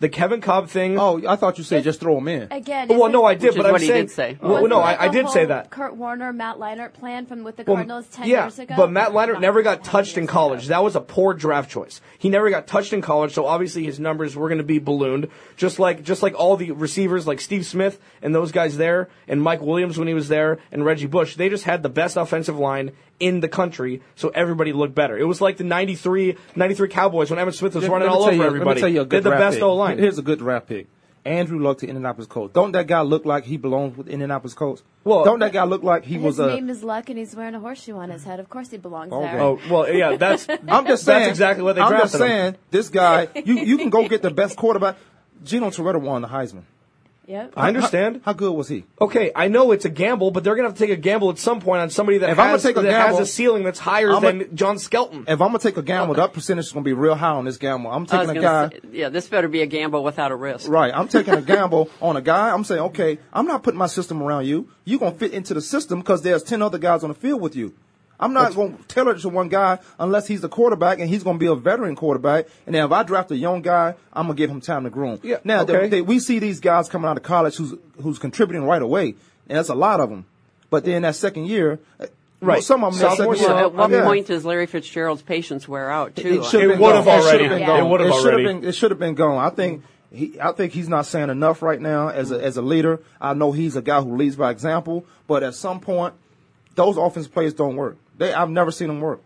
The Kevin Kolb thing. Oh, I thought you said just throw him in. Again. Well, isn't- no, I did, but I'm what he saying. did say. Well, wasn't no, that I, I the did say that. Kurt Warner, Matt Leinart plan from with the Well, Cardinals ten yeah, years ago. but Matt Leinart Not never got 10 touched in years college. ago. That was a poor draft choice. He never got touched in college, so obviously his numbers were going to be ballooned. Just like just like all the receivers, like Steve Smith and those guys there, and Mike Williams when he was there, and Reggie Bush. They just had the best offensive line in the country, so everybody looked better. It was like the 93, 93 Cowboys when Emmitt Smith was Let- running let me all tell over you- everybody. Let me tell you a They're good the best pick. O line. Here's a good draft pick. Andrew Luck to Indianapolis Colts. Don't that guy look like he belongs with Indianapolis Colts? Well- don't that guy look like he His was a? name is Luck, and he's wearing a horseshoe on his head. Of course, he belongs Okay. there. Oh well, yeah. That's I'm just saying. That's exactly what they I'm drafted just him. saying. This guy, you you can go get the best quarterback. Gino Torretta won the Heisman. Yep. I understand. How, how good was he? Okay, I know it's a gamble, but they're gonna have to take a gamble at some point on somebody that If I'm gonna has take a that gamble, has a ceiling that's higher I'm a- than John Skelton. If I'm gonna take a gamble, that percentage is gonna be real high on this gamble. I'm taking a gonna guy. say, yeah, this better be a gamble without a risk. Right. I'm taking a gamble on a guy. I'm saying, okay, I'm not putting my system around you. You're going to fit into the system because there's 10 other guys on the field with you. I'm not going to tailor it to one guy unless he's the quarterback and he's going to be a veteran quarterback. And then if I draft a young guy, I'm going to give him time to groom. Yeah, Now, okay. they- we see these guys coming out of college who's, who's contributing right away. And that's a lot of them. But then that second year, uh, Right. Some of them that Sophomore second Well, at what yeah. point does Larry Fitzgerald's patience wear out too? It should It have would been have gone. already. It should have been Yeah. gone. It would have already. been. It should have been gone. I think he. I think he's not saying enough right now as a as a leader. I know he's a guy who leads by example, but at some point, those offense plays don't work. They I've never seen them work.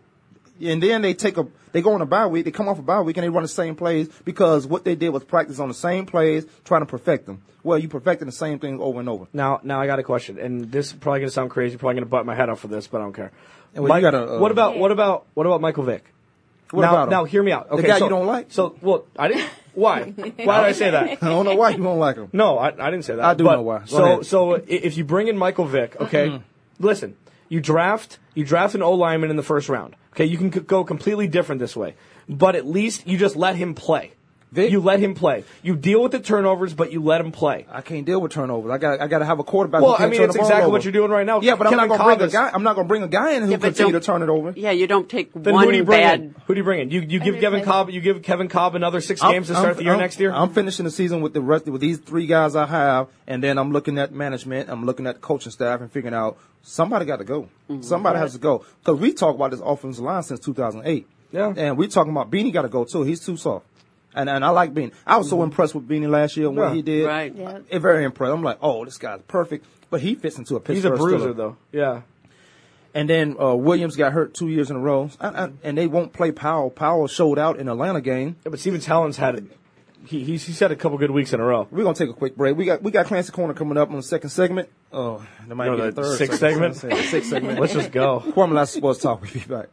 And then they take a they go on a bye week. They come off a bye week and they run the same plays because what they did was practice on the same plays, trying to perfect them. Well, you perfecting the same thing over and over. Now, now I got a question, and this is probably going to sound crazy. Probably going to butt my head off for this, but I don't care. Well, Mike- gotta, uh, what about what about what about Michael Vick? What now, about him? now hear me out. Okay, The guy so, you don't like? So, well, I didn't. Why? Why did I say that? I don't know why you don't like him. No, I, I didn't say that. I do But- know why. Go So, ahead. so if you bring in Michael Vick, okay, listen, you draft you draft an O lineman in the first round. Okay, you can c- go completely different this way, but at least you just let him play. Vick? You let him play. You deal with the turnovers, but you let him play. I can't deal with turnovers. I got I got to have a quarterback. Well, who I can't mean, turn it's exactly over. what you're doing right now. Yeah, but I'm not gonna bring a guy. I'm not gonna bring a guy in who Yeah, continue to turn it over. Yeah, you don't take Then one who do you bring bad. in? Who do you bring in? You you give Kevin. Kolb you give Kevin Kolb another 6 I'm- games to start I'm- the year I'm- next year. I'm finishing the season with the rest with these three guys I have, and then I'm looking at management. I'm looking at the coaching staff and figuring out somebody got to go. Mm-hmm. Somebody has to go because we talk about this offensive line since 2008. Yeah. and we talking about Beanie got to go too. He's too soft. And, and I like Beanie. I was so impressed with Beanie last year and what Mm-hmm. He did. Right. Yeah. Eh, Very impressed. I'm like, oh, this guy's perfect. But he fits into a Pittsburgh He's a bruiser Steeler. though. Yeah. And then uh, Williams got hurt two years in a row, and, and, and they won't play Powell. Powell showed out in Atlanta game. Yeah, but Stephens-Howling's had he he's, he's had a couple good weeks in a row. We're gonna take a quick break. We got we got Clancy Corner coming up on the second segment. Oh, that might No, be the the third sixth segment? The sixth segment. Let's just go. Kwamie Lassiter Sports Talk. We'll be back.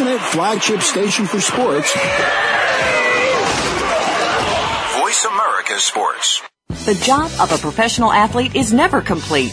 Your internet flagship station for sports. Voice America Sports. The job of a professional athlete is never complete.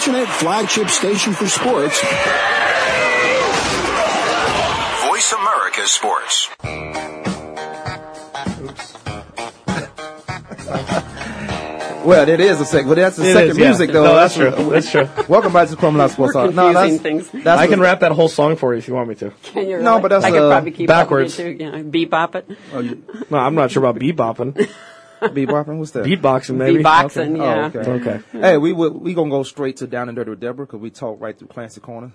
Internet flagship station for sports. Voice America Sports. Well, it is a second. Well, that's the It second is, yeah. music, though. No, that's true. That's true. Welcome back to Kwamie Lassiter Sports We're Talk. No, that's, confusing things. that's I can what- rap that whole song for you if you want me to. Can you No, really? but that's, I could uh, probably keep backwards. Up with it too. Yeah, bebop it. Oh, you, No, I'm not sure about bebopping. Bebopping? What's that? Beatboxing, maybe. Beatboxing, Okay. yeah. Oh, okay. Okay. Hey, we we, we gonna go straight to down and dirty with Deborah because we talk right through Clancy Corner.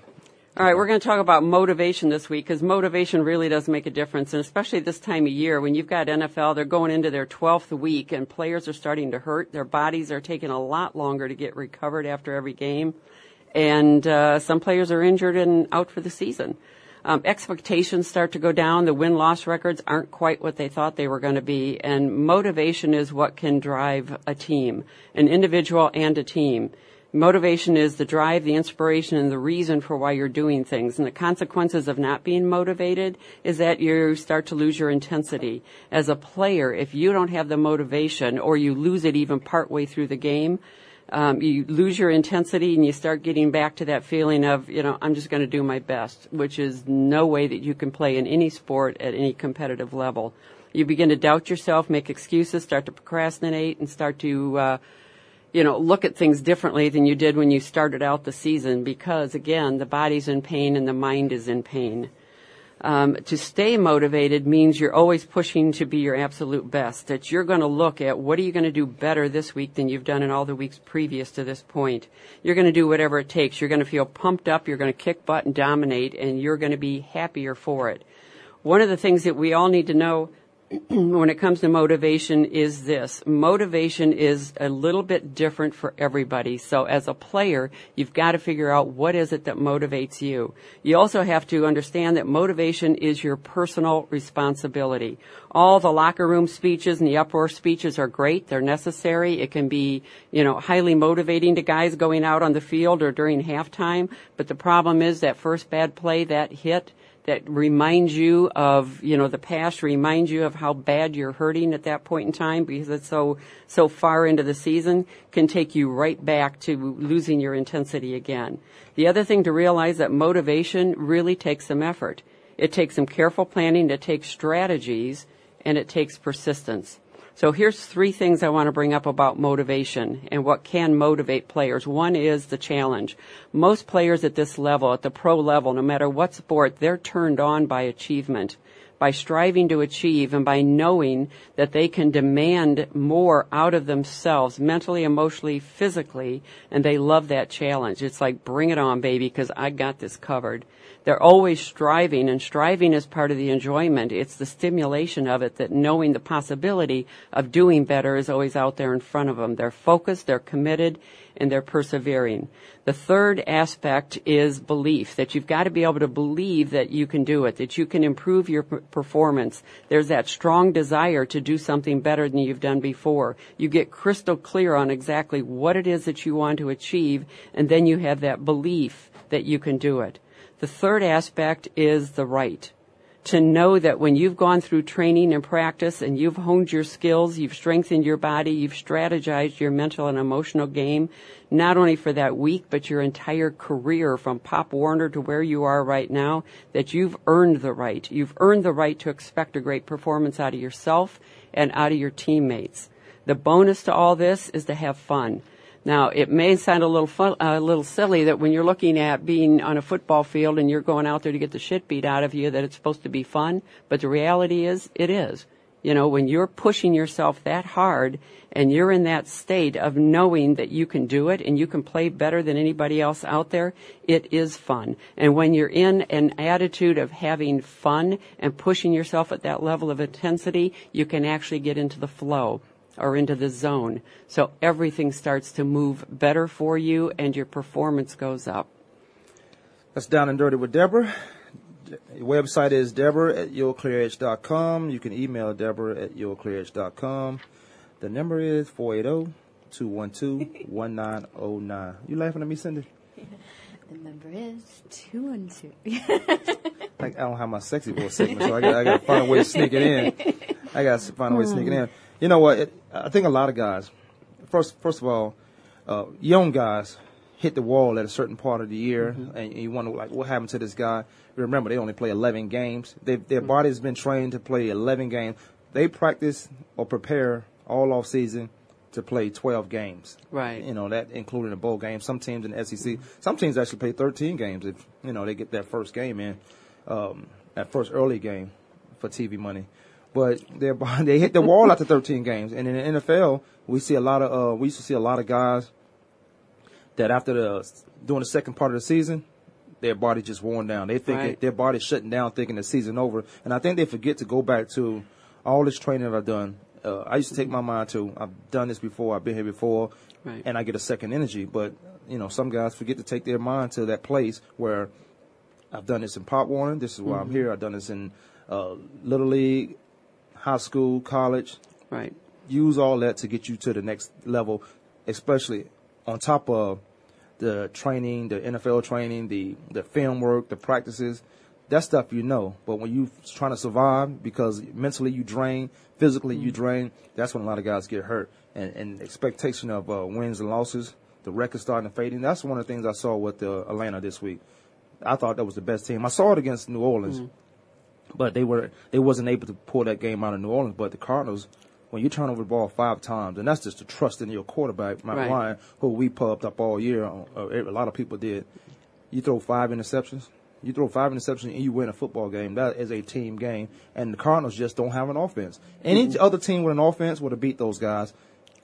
All right, we're going to talk about motivation this week because motivation really does make a difference, and especially this time of year when you've got NFL, they're going into their 12th week and players are starting to hurt. Their bodies are taking a lot longer to get recovered after every game, and uh, some players are injured and out for the season. Um, expectations start to go down. The win loss records aren't quite what they thought they were going to be. And motivation is what can drive a team, an individual and a team. Motivation is the drive, the inspiration, and the reason for why you're doing things. And the consequences of not being motivated is that you start to lose your intensity. As a player, if you don't have the motivation or you lose it even partway through the game, um, you lose your intensity and you start getting back to that feeling of, you know, I'm just going to do my best, which is no way that you can play in any sport at any competitive level. You begin to doubt yourself, make excuses, start to procrastinate, and start to, uh, you know, look at things differently than you did when you started out the season because, again, the body's in pain and the mind is in pain. Um, to stay motivated means you're always pushing to be your absolute best. That you're going to look at what are you going to do better this week than you've done in all the weeks previous to this point. You're going to do whatever it takes. You're going to feel pumped up. You're going to kick butt and dominate, and you're going to be happier for it. One of the things that we all need to know when it comes to motivation is this. Motivation is a little bit different for everybody. So as a player, you've got to figure out what is it that motivates you. You also have to understand that motivation is your personal responsibility. All the locker room speeches and the uproar speeches are great. They're necessary. It can be, you know, highly motivating to guys going out on the field or during halftime. But the problem is that first bad play, that hit, that reminds you of, you know, the past, reminds you of how bad you're hurting at that point in time because it's so, so far into the season can take you right back to losing your intensity again. The other thing to realize that motivation really takes some effort. It takes some careful planning, it takes strategies, and it takes persistence. So here's three things I want to bring up about motivation and what can motivate players. One is the challenge. Most players at this level, at the pro level, no matter what sport, they're turned on by achievement by striving to achieve and by knowing that they can demand more out of themselves mentally, emotionally, physically, and they love that challenge. It's like, bring it on, baby, because I got this covered. They're always striving, and striving is part of the enjoyment. It's the stimulation of it that knowing the possibility of doing better is always out there in front of them. They're focused, they're committed, and they're persevering. The third aspect is belief, that you've got to be able to believe that you can do it, that you can improve your p- performance. There's that strong desire to do something better than you've done before. You get crystal clear on exactly what it is that you want to achieve, and then you have that belief that you can do it. The third aspect is the right to know that when you've gone through training and practice and you've honed your skills, you've strengthened your body, you've strategized your mental and emotional game, not only for that week, but your entire career from Pop Warner to where you are right now, that you've earned the right. You've earned the right to expect a great performance out of yourself and out of your teammates. The bonus to all this is to have fun. Now, it may sound a little fun, a little silly that when you're looking at being on a football field and you're going out there to get the shit beat out of you, that it's supposed to be fun. But the reality is, it is. You know, when you're pushing yourself that hard and you're in that state of knowing that you can do it and you can play better than anybody else out there, it is fun. And when you're in an attitude of having fun and pushing yourself at that level of intensity, you can actually get into the flow or into the zone. So everything starts to move better for you and your performance goes up. That's Down and Dirty with Deborah. Your website is Deborah at YourClearEdge.com. You can email Deborah at YourClearEdge.com. The number is 480-212-1909. You laughing at me, Cindy? The number is two and two. Like, I don't have my sexy voice segment, so I got, I got to find a way to sneak it in. I got to find a way to sneak it in. You know what? It, I think a lot of guys, first, first of all, uh, young guys hit the wall at a certain part of the year, and you wonder like what happened to this guy. Remember, they only play 11 games. They, their body has been trained to play 11 games. They practice or prepare all off season to play 12 games. Right. You know that including a bowl game. Some teams in the SEC, some teams actually play 13 games if you know they get that first game in, um, that first early game for TV money. But they they hit the wall after 13 games, and in the NFL we see a lot of uh, we used to see a lot of guys that after the during the second part of the season, their body just worn down. They think Right. their body's shutting down, thinking the season over, and I think they forget to go back to all this training that I've done. Uh, I used to take my mind to I've done this before, I've been here before, Right. and I get a second energy. But you know, some guys forget to take their mind to that place where I've done this in Pop Warner. This is why I'm Mhm. here. I've done this in uh, Little League, high school, college. Right. Use all that to get you to the next level, especially on top of the training, the NFL training, the the film work, the practices. That stuff you know. But when you're trying to survive because mentally you drain, physically you drain, that's when a lot of guys get hurt. And, and expectation of uh, wins and losses, the record starting to fade fading. That's one of the things I saw with uh, Atlanta this week. I thought that was the best team. I saw it against New Orleans, but they were they wasn't able to pull that game out of New Orleans. But the Cardinals, when you turn over the ball five times, and that's just the trust in your quarterback, Matt Right. Ryan, who we pumped up all year. Uh, a lot of people did. You throw five interceptions. You throw five interceptions and you win a football game. That is a team game, and the Cardinals just don't have an offense. Any other team with an offense would have beat those guys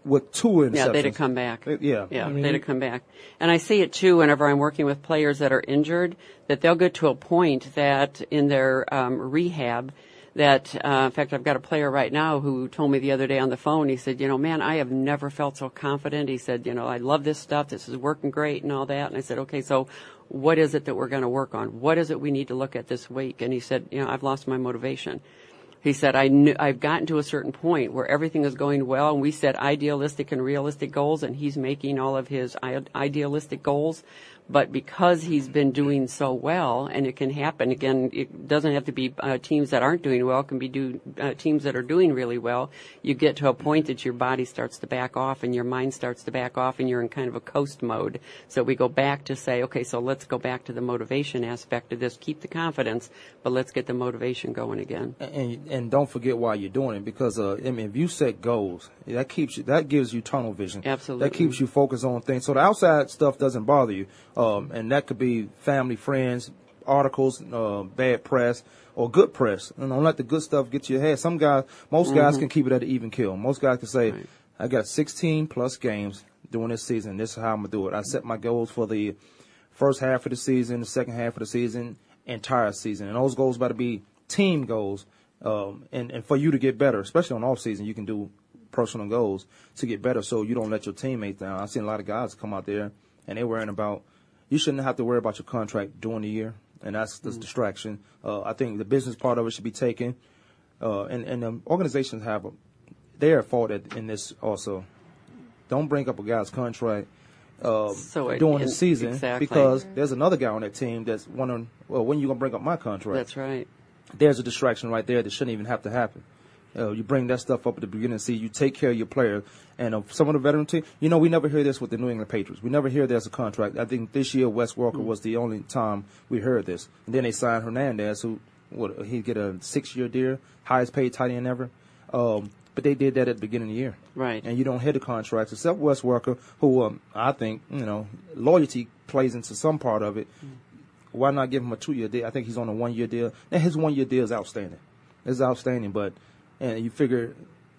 with two interceptions. Yeah, they'd have come back. Yeah, Yeah, I mean, they'd have come back. And I see it too whenever I'm working with players that are injured, that they'll get to a point that in their um, rehab, that uh, in fact I've got a player right now who told me the other day on the phone. He said, you know, man, I have never felt so confident. He said, you know, I love this stuff. This is working great and all that. And I said, okay, so what is it that we're going to work on? What is it we need to look at this week? And he said, you know, I've lost my motivation. He said, I knew, I've gotten to a certain point where everything is going well and we set idealistic and realistic goals and he's making all of his idealistic goals. But because he's been doing so well and it can happen, again, it doesn't have to be uh, teams that aren't doing well, it can be do, uh, teams that are doing really well. You get to a point that your body starts to back off and your mind starts to back off and you're in kind of a coast mode. So we go back to say, okay, so let's go back to the motivation aspect of this. Keep the confidence, but let's get the motivation going again. and and don't forget why you're doing it because uh, I mean if you set goals that keeps you that gives you tunnel vision Absolutely. that keeps you focused on things so the outside stuff doesn't bother you um, and that could be family friends articles uh, bad press or good press and don't let the good stuff get to your head some guys most guys Mhm. can keep it at an even kill most guys can say I got 16 plus games during this season this is how I'm gonna do it I set my goals for the first half of the season, the second half of the season, entire season. And those goals got to be team goals. Um, and, and for you to get better, especially on off season, you can do personal goals to get better so you don't let your teammates down. I've seen a lot of guys come out there and they're worrying about, you shouldn't have to worry about your contract during the year. And that's the distraction. Uh, I think the business part of it should be taken. Uh, and, and um, organizations have, a, they're at fault at, in this also. Don't bring up a guy's contract uh, So during the season exactly. because there's another guy on that team that's wondering, well, when you gonna bring up my contract? That's right. There's a distraction right there that shouldn't even have to happen. Uh, you bring that stuff up at the beginning the. You take care of your players. And uh, some of the veteran team, you know, we never hear this with the New England Patriots. We never hear there's a contract. I think this year Wes Welker Mm. was the only time we heard this. And then they signed Hernandez, who what he get a six year deal, highest paid tight end ever. Um, but they did that at the beginning of the year. Right. And you don't hit the contracts except Wes Welker, who um, I think you know loyalty plays into some part of it. Why not give him a two year deal? I think he's on a one year deal. And his one year deal is outstanding. It's outstanding, but and you figure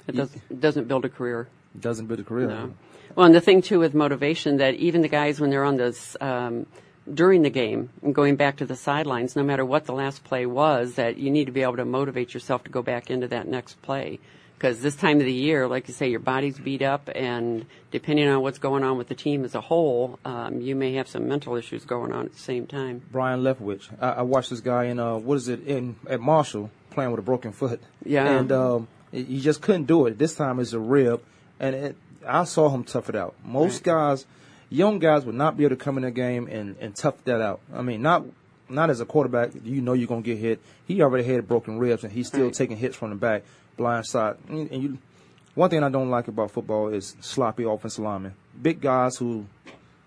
It does, it doesn't build a career. doesn't build a career. No. Well, and the thing too with motivation that even the guys when they're on this um, during the game and going back to the sidelines, no matter what the last play was, that you need to be able to motivate yourself to go back into that next play. Because this time of the year, like you say, your body's beat up, and depending on what's going on with the team as a whole, um, you may have some mental issues going on at the same time. Byron Leftwich. I, I watched this guy in uh, what is it in at Marshall playing with a broken foot. Yeah. and um, he just couldn't do it. This time it's a rib, and it, I saw him tough it out. Most guys, young guys, would not be able to come in a game and and tough that out. I mean, not not as a quarterback. You know you're gonna get hit. He already had broken ribs, and he's still Right. taking hits from the back, blind side. And you, one thing I don't like about football is sloppy offensive linemen. Big guys who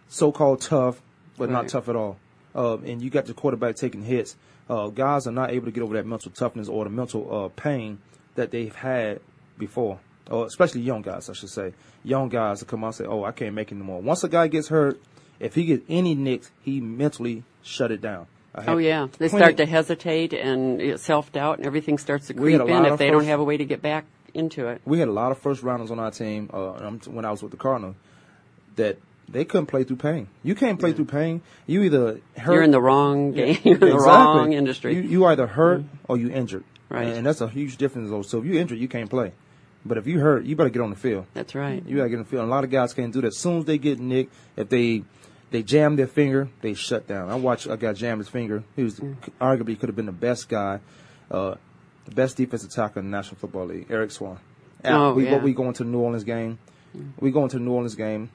so-called tough, but not tough at all. Uh, and you got the quarterback taking hits. Uh, guys are not able to get over that mental toughness or the mental uh, pain that they've had before. Or especially young guys, I should say. Young guys that come out and say, "Oh, I can't make it anymore." Once a guy gets hurt, if he gets any nicks, he mentally shut it down. Oh yeah, they start to hesitate and self doubt, and everything starts to creep in if they don't have a way to get back into it. We had a lot of first rounders on our team uh, um, when I was with the Cardinals that they couldn't play through pain. You can't play through pain. You either hurt. You're in the wrong Yeah, game, you're in the exactly. wrong industry. Mm-hmm. You, you either hurt or you injured. Right. And that's a huge difference. Though. So if you're injured, you can't play. But if you hurt, you better get on the field. That's right. You gotta get on the field. And a lot of guys can't do that. As soon as they get nicked, if they they jam their finger, they shut down. I watched a guy jam his finger. He was arguably could have been the best guy, uh, the best defensive tackle in the National Football League, Eric Swann. Oh, we, yeah. we go into the New Orleans game. We go into the New Orleans game.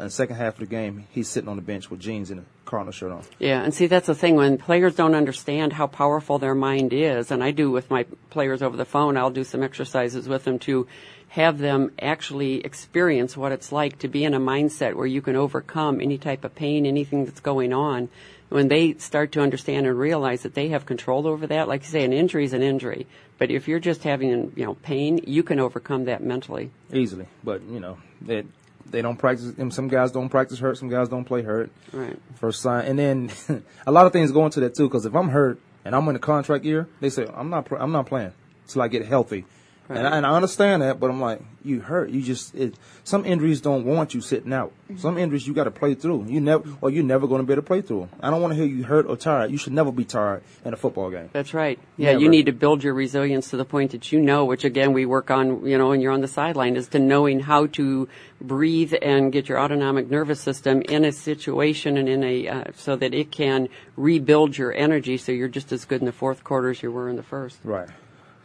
And the second half of the game, he's sitting on the bench with jeans and a Cardinal shirt on. Yeah, and see that's the thing when players don't understand how powerful their mind is, and I do with my players over the phone. I'll do some exercises with them to have them actually experience what it's like to be in a mindset where you can overcome any type of pain, anything that's going on. When they start to understand and realize that they have control over that, like you say, an injury is an injury. But if you're just having, you know, pain, you can overcome that mentally. easily. But you know, they they don't practice. Some guys don't practice hurt. Some guys don't play hurt. Right. First sign, and then a lot of things go into that too. Because if I'm hurt and I'm in a contract year, they say I'm not. I'm not playing till I get healthy. And, I, and I understand that, but I'm like, you hurt. You just it, some injuries don't want you sitting out. Some injuries you got to play through. You never, or you're never going to be able to play through. I don't want to hear you hurt or tired. You should never be tired in a football game. That's right. Yeah, Never. you need to build your resilience to the point that you know, which again we work on, you know, when you're on the sideline, is to knowing how to breathe and get your autonomic nervous system in a situation and in a, uh, so that it can rebuild your energy so you're just as good in the fourth quarter as you were in the first. Right.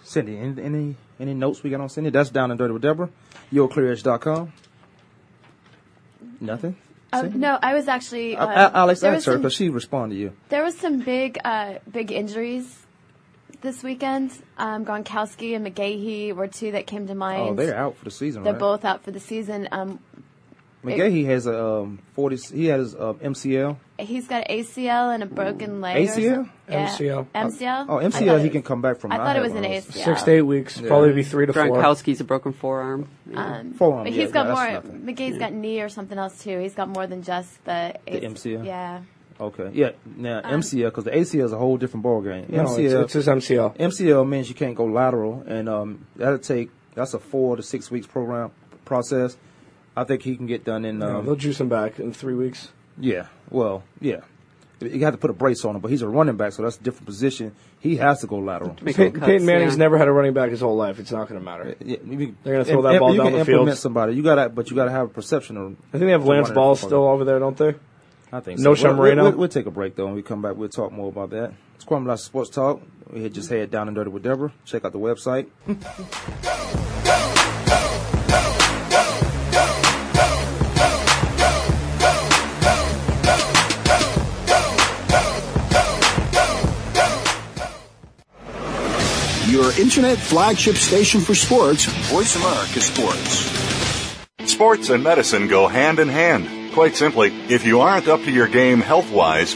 Cindy, any any, notes we got on Cindy? That's down and dirty with Deborah. YourClearEdge.com. Nothing. Uh, no, I was actually. Uh, Uh, Alex asked her because she responded to you. There was some big, uh, big injuries this weekend. Um, Gronkowski and McGahee were two that came to mind. Oh, they're out for the season, They're right? both out for the season. Um, McGahee has a um, forty. He has um, MCL. he's got an ACL and a broken leg. or ACL? Yeah. MCL. MCL. Oh, MCL he can come back from. I thought it was an one. ACL. Six to eight weeks, Yeah. probably be three to four. Gronkowski's a broken forearm. Um, Forearm, but yeah, he's got yeah, more. that's nothing. McGahee's got knee or something else too. He's got more than just the, The MCL? Yeah. Okay, yeah. Now Um, MCL because the ACL is a whole different ball game. No, it's- MCL, it's his MCL. MCL means you can't go lateral, and um, that'll take that's a four to six weeks program process. I think he can get done in. No, Um, they'll juice him back in three weeks. Yeah, well, yeah. You have to put a brace on him, but he's a running back, so that's a different position. He has to go lateral. Make Pey- cuts, Peyton Manning's yeah. never had a running back his whole life. It's not going to matter. Yeah, you- They're gonna throw that ball down can the field. implement somebody. You gotta, but you gotta have a perception of. I think they have Lance run Ball still game. over there, don't they? I think No so. We'll, we'll, we'll take a break though, and we come back. We'll talk more about that. It's Kwamie Lassiter Sports Talk. We had just had down and dirty with Deborah. Check out the website. Your internet flagship station for sports. Voice America Sports. Sports and medicine go hand in hand. Quite simply, if you aren't up to your game health wise,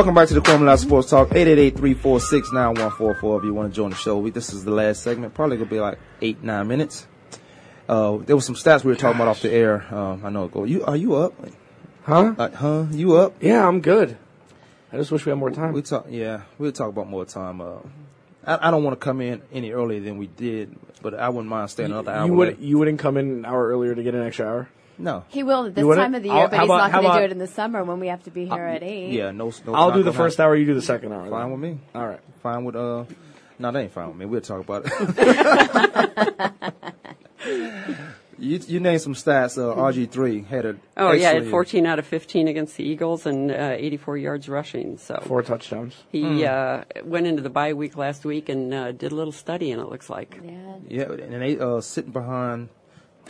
Welcome back to the Kwamie Sports Talk. 888-346-9144 if you want to join the show. We, this is the last segment. Probably going to be like eight, nine minutes. Uh, there was some stats we were talking about off the air. Um, I know. Go. You are you up? Huh? Uh, huh? You up? Yeah, I'm good. I just wish we had more time. We talk. Yeah, we'll talk about more time. Uh, I, I don't want to come in any earlier than we did, but I wouldn't mind staying another hour. you would you wouldn't come in an hour earlier to get an extra hour? No. He will at this time of the I'll- year, but he's about- not going to do it in the summer when we have to be here at eight. Yeah, no. no I'll do the first happen. hour. You do the second hour. Fine then. with me. All right. Fine with uh. No, that ain't fine with me. We'll talk about it. you you name some stats. Uh, RG three had a. Oh yeah, had 14 out of 15 against the Eagles and uh, 84 yards rushing. So Four touchdowns. he Hmm. uh, went into the bye week last week and uh, did a little study, and it looks like. Yeah. Yeah, and they uh sitting behind.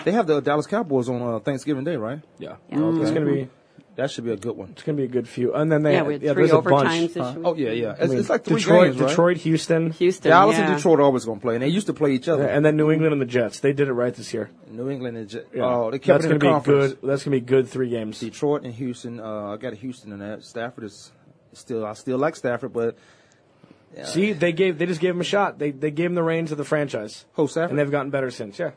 They have the Dallas Cowboys on uh, Thanksgiving Day, right? Yeah. Okay. It's gonna be That should be a good one. it's gonna be a good few. And then they Yeah, we had yeah, three there's a bunch. overtimes Huh? Oh yeah, yeah. It's, I mean, it's like three Detroit, games, right? Detroit, Houston, Houston, Dallas yeah. and Detroit are always gonna play, and they used to play each other. and then New England and the Jets. They did it right this year. New England and Jet- Yeah. oh, they kept That's it in gonna the be conference. good. That's gonna be good three games. Detroit and Houston. Uh, I got a Houston in that. Stafford is still. I still like Stafford, but yeah. See, they gave they just gave him a shot. They they gave him the reins of the franchise, who Stafford? and they've gotten better since. Yeah.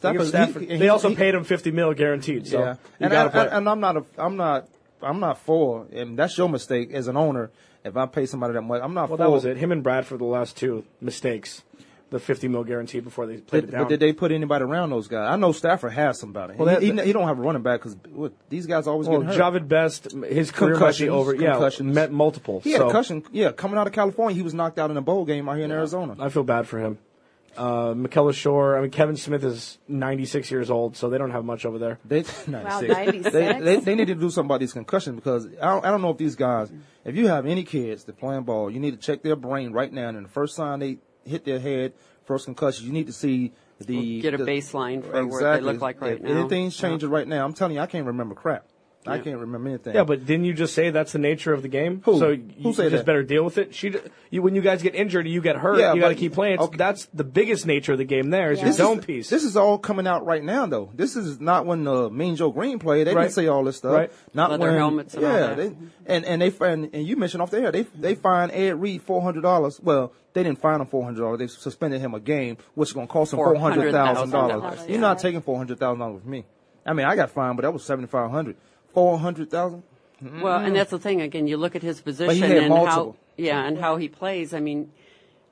They, Stafford, Stafford- he- they he- also he- paid him fifty mil guaranteed. So yeah, and, I, play. and I'm not a. I'm not. I'm not for, and that's your mistake as an owner. If I pay somebody that much, I'm not well, for. that was it. Him and Bradford the last two mistakes. The fifty mil guarantee before they played Did, it down. but did they put anybody around those guys? I know Stafford has somebody. Well, he, that- he, he don't have a running back because these guys always well, get hurt. Jahvid Best, his career might be over. Yeah, met multiple. He had so a concussion. Yeah, coming out of California, he was knocked out in a bowl game out here in Arizona. I feel bad for him. Uh, Mikel Leshoure. I mean, Kevin Smith is 96 years old, so they don't have much over there. They, Wow, 96. 96? They, they, they need to do something about these concussions because I don't, I don't know if these guys, if you have any kids that playing ball, you need to check their brain right now. And the first sign they hit their head, first concussion, you need to see the Get a the- baseline for what they Exactly. look like right if now. Anything's changing right now. I'm telling you, I can't remember crap. I can't remember anything. Yeah, but didn't you just say that's the nature of the game? Who? So Who you, said you just that? better deal with it. She, you, when you guys get injured, you get hurt. Yeah, you got to keep playing. Okay. That's the biggest nature of the game. There is Yeah. your This zone is, piece. This is all coming out right now, though. This is not when uh, Mean Joe Greene played. They Right. didn't say all this stuff. Right. Not Leather when helmets and all yeah, that. They, and and they and, and you mentioned off the air they they fined Ed Reed four hundred dollars. Well, they didn't fine him four hundred dollars. They suspended him a game, which is going to cost him four hundred thousand dollars. $400,000, You're not taking four hundred thousand dollars from me. I mean, I got fined, but that was seventy five hundred. Four hundred thousand. Well, and that's the thing. Again, you look at his position had and how, yeah, and how he plays. I mean,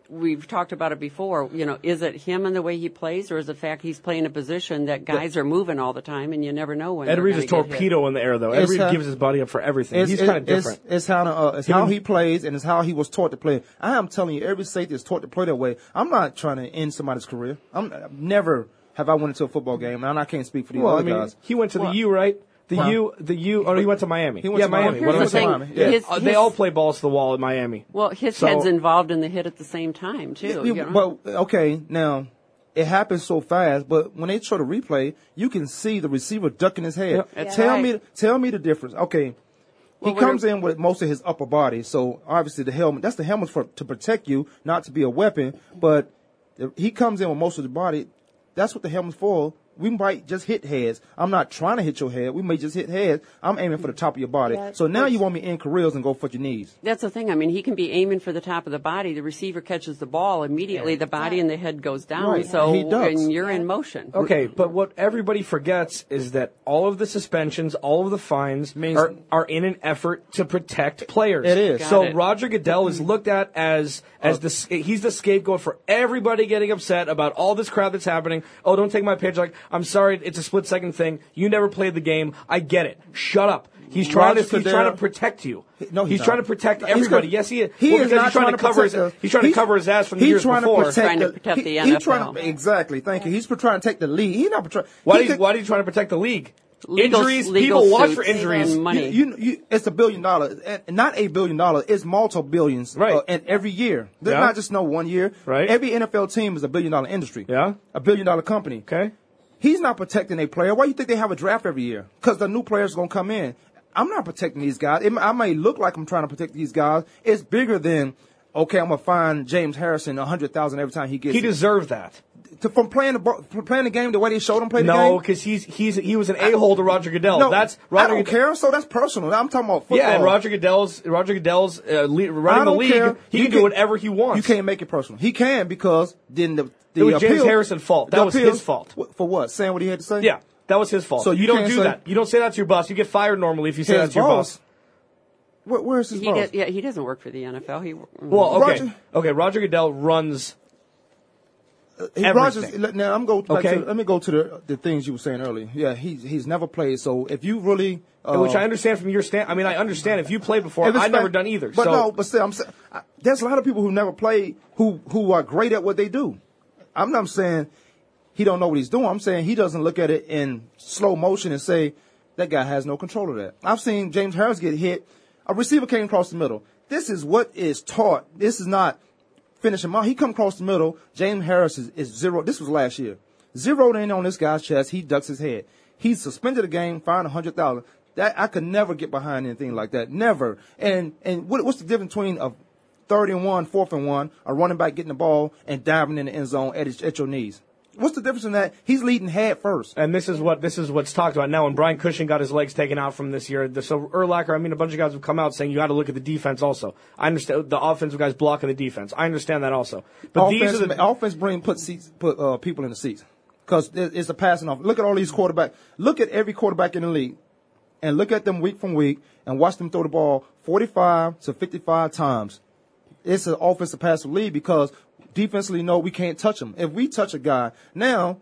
we've talked about it before. You know, is it him and the way he plays, or is the fact he's playing a position that guys are moving all the time, and you never know when. Ed they're Reed is gonna hit. torpedo in the air, though. Ed It's, Reed gives his body up for everything. He's kind of different. It's, it's how uh, it's how he plays and it's how he was taught to play. I am telling you, every safety is taught to play that way. I'm not trying to end somebody's career. I'm I've never have I went into a football game, and I can't speak for these well, I other mean, guys. he went to the U, right? The Huh? U, the U, or he went to Miami. He went yeah, to Miami. Miami. What am I Here's the saying? thing, Yeah. his- Uh, they his- all play balls to the wall at Miami. Well, his So- head's involved in the hit at the same time too. Yeah, you know? But okay, now it happens so fast. But when they show the replay, you can see the receiver ducking his head. Yep. That's tell right. me, tell me the difference. Okay, he we're- comes in with most of his upper body, so obviously the helmet. That's the helmet for to protect you, not to be a weapon. But if he comes in with most of the body. That's what the helmet's for. We might just hit heads. I'm not trying to hit your head. We may just hit heads. I'm aiming for the top of your body. Yeah. So now you want me in careers and go for your knees. That's the thing. I mean, he can be aiming for the top of the body. The receiver catches the ball immediately. The body and the head goes down. Right. So He ducks. and you're in motion. Okay, but what everybody forgets is that all of the suspensions, all of the fines Means- are, are in an effort to protect players. It is. So it. Roger Goodell is looked at as as uh, the he's the scapegoat for everybody getting upset about all this crap that's happening. Oh, don't take my page. Like, I'm sorry, it's a split second thing. You never played the game. I get it. Shut up. He's trying Roger to he's Goodell- trying to protect you. No, he's, he's trying to protect No, he's everybody. gonna- yes, he is. He well, is because not he's trying, to cover his protect us. he's trying to cover his ass from the he's years trying before. To protect Trying to the, protect he- the He's trying NFL. to, exactly. Thank you. He's trying to take the lead. He's not trying. Why, he do you, could- why are you trying to protect the league? Legal- injuries, legal people watch suits for injuries. and money. You, you, you, it's a billion dollars, and not a billion dollars. It's multiple billions, Right. Uh, and every year, there's Yeah. not just no one year. Right. Every NFL team is a billion dollar industry. Yeah. A billion dollar company. Okay. He's not protecting a player. Why do you think they have a draft every year? Because the new players are gonna come in. I'm not protecting these guys. It, I may look like I'm trying to protect these guys. It's bigger than. Okay, I'm gonna find James Harrison hundred thousand every time he gets He it. deserved that. to, from playing the from playing the game the way they showed him play the game. No, because he's he's he was an a hole to Roger Goodell. No, That's I don't Goodell- care. So that's personal. I'm talking about football. Yeah, and Roger Goodell's Roger Goodell's uh, le- running the league. care. He You can do whatever he wants. You can't make it personal. He can because then the the It was James appeal- Harrison's fault. That the was appeal- his fault. For what? Saying what he had to say. Yeah, that was his fault. So So you you, don't do say- that. You don't say that to your boss. You get fired normally if you say that to your boss. boss. Where, where's his He boss? did, yeah, he doesn't work for the NFL. He Well, okay, Roger- okay. Roger Goodell runs He- Everything. Rogers, now I'm go Okay. to, let me go to the the things you were saying earlier. Yeah, he's he's never played. So if you really, uh, Which I understand from your stand. I mean, I understand if you played before. I've never done either. But so no, but still, I'm I- there's a lot of people who never played who who are great at what they do. I'm not saying he don't know what he's doing. I'm saying he doesn't look at it in slow motion and say that guy has no control of that. I've seen James Harris get hit. A receiver came across the middle. This is what is taught. This is not finish him out. He come across the middle. James Harris is, is zero. This was last year. Zeroed in on this guy's chest. He ducks his head. He's suspended the game, fined a hundred thousand. That I could never get behind anything like that. Never. And and what, what's the difference between a third and one, fourth and one, a running back getting the ball and diving in the end zone at, his, at your knees? What's the difference in that? He's leading head first. And this is what this is what's talked about now. When Brian Cushing got his legs taken out from this year, the, so Urlacher, I mean, a bunch of guys have come out saying you got to look at the defense also. I understand the offensive guys blocking the defense. I understand that also. But offense, these are the offense bring put seats put uh, people in the seats because it's a passing off. Look at all these quarterbacks. Look at every quarterback in the league, and look at them week from week, and watch them throw the ball forty-five to fifty-five times. It's an offensive passive lead because defensively, no, we can't touch them. If we touch a guy now,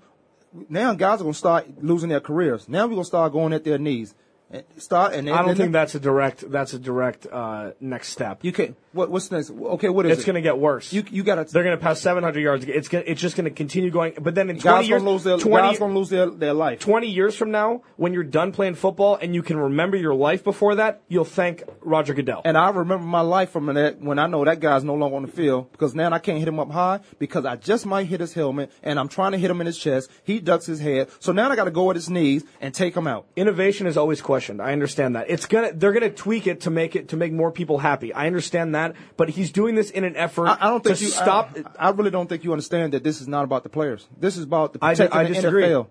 now guys are gonna start losing their careers. Now we're gonna start going at their knees. And Start and I don't think that's a direct that's a direct uh, next step. you can't. What, what's next? Okay, what is it? it's it? going to get worse. You you gotta. They're going to pass 700 yards. It's gonna, it's just going to continue going. But then in 20 Guys years, gonna lose their 20, guys gonna lose their, their life. 20 years from now, when you're done playing football and you can remember your life before that, you'll thank Roger Goodell. And I remember my life from that when I know that guy's no longer on the field because now I can't hit him up high because I just might hit his helmet and I'm trying to hit him in his chest. He ducks his head. So now I got to go at his knees and take him out. Innovation is always questioned. I understand that. It's gonna they're gonna tweak it to make it to make more people happy. I understand that, but he's doing this in an effort I, I don't think to you stop. I, I really don't think you understand that this is not about the players. This is about the I protecting I the disagree. NFL.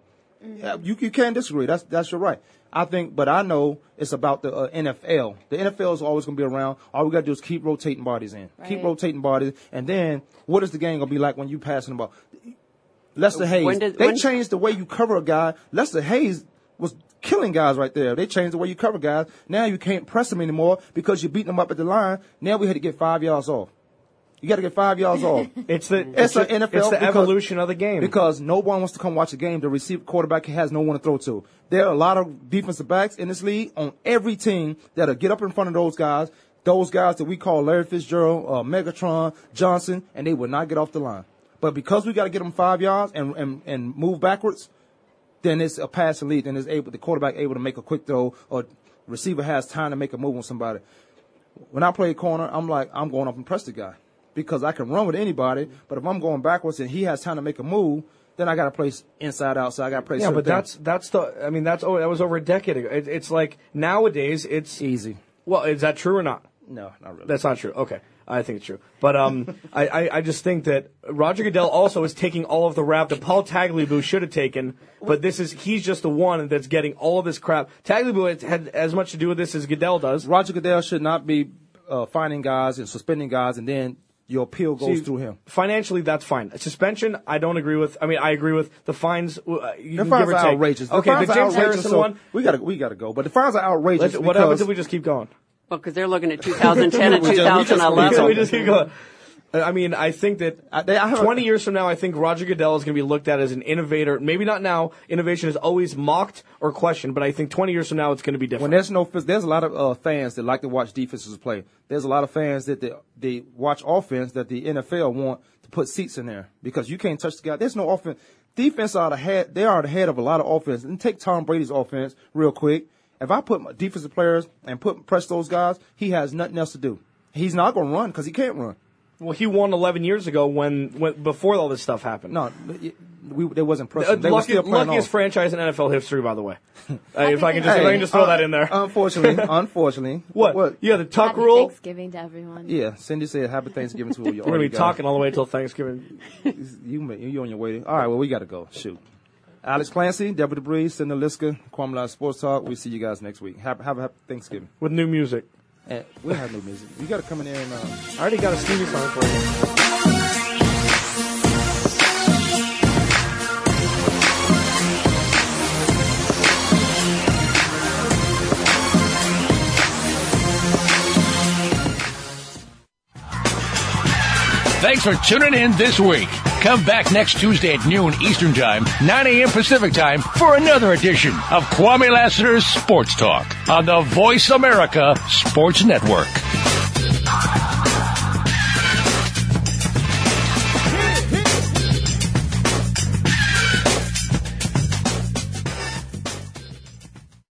Yeah, you you can't disagree. That's that's your right. I think, but I know it's about the uh, NFL. The NFL is always going to be around. All we got to do is keep rotating bodies in, keep rotating bodies, and then what is the game going to be like when you passing the ball? Lester Hayes. Did- they when- changed the way you cover a guy. Lester Hayes was killing guys right there. They changed the way you cover guys. Now you can't press them anymore because you're beating them up at the line. Now we had to get five yards off. You got to get five yards off. It's the It's the- NFL It's the because- evolution of the game. Because no one wants to come watch a game. The receiver quarterback has no one to throw to. There are a lot of defensive backs in this league on every team that'll get up in front of those guys. Those guys that we call Larry Fitzgerald, uh, Megatron, Johnson, and they will not get off the line. But because we got to get them five yards and, and, and move backwards, then it's a passing lead. Then it's able the quarterback able to make a quick throw or receiver has time to make a move on somebody. When I play corner, I'm like I'm going up and press the guy because I can run with anybody. But if I'm going backwards and he has time to make a move, then I got to play inside out. So I got to play. yeah, but things. that's that's the. I mean, that's oh, that was over a decade ago. It, it's like nowadays, it's easy. Well, is that true or not? No, not really. That's not true. Okay. I think it's true. But um, I, I, I just think that Roger Goodell also is taking all of the rap that Paul Tagliabue should have taken. But this is he's just the one that's getting all of this crap. Tagliabue had as much to do with this as Goodell does. Roger Goodell should not be uh, finding guys and suspending guys, and then your appeal goes See, through him. Financially, that's fine. Suspension, I don't agree with. I mean, I agree with the fines. Uh, you The fines are take. outrageous. Okay, the are James Harrison so one. We got to we got to go. But the fines are outrageous. Let's, what happens if we just keep going? Well, because they're looking at 2010 and We just- we just- 2011. we just keep going. I mean, I think that I, they, I a- 20 years from now, I think Roger Goodell is going to be looked at as an innovator. Maybe not now. Innovation is always mocked or questioned, but I think 20 years from now, it's going to be different. When there's no, there's a lot of uh, fans that like to watch defenses play. There's a lot of fans that they, they watch offense that the NFL want to put seats in there because you can't touch the guy. There's no offense. Defense are the head. They are the head of a lot of offense. And take Tom Brady's offense real quick. If I put my defensive players and put press those guys, he has nothing else to do. He's not going to run because he can't run. well, he won 11 years ago when, when before all this stuff happened. No, we, there wasn't Uh, pressure. They were lucky, still playing luckiest off. franchise in NFL history, by the way. Uh, if I can think just, if I can just throw uh, that in there. Unfortunately, unfortunately. what? What? Yeah, the Tuck Happy rule. Thanksgiving to everyone. Yeah, Cindy said happy Thanksgiving to you. We're going to be talking all the way until Thanksgiving. You may- you on your way. All right, well we got to go. Shoot. Alex Clancy, Deborah DeBree, Cindy Liska, Kwamie Live Sports Talk. We'll see you guys next week. Have, have a happy Thanksgiving. With new music. And we'll have new music. You got to come in there and. Uh, I already got a Stevie song for you. Thanks for tuning in this week. Come back next Tuesday at noon Eastern Time, 9 a.m. Pacific Time for another edition of Kwamie Lassiter's Sports Talk on the Voice America Sports Network.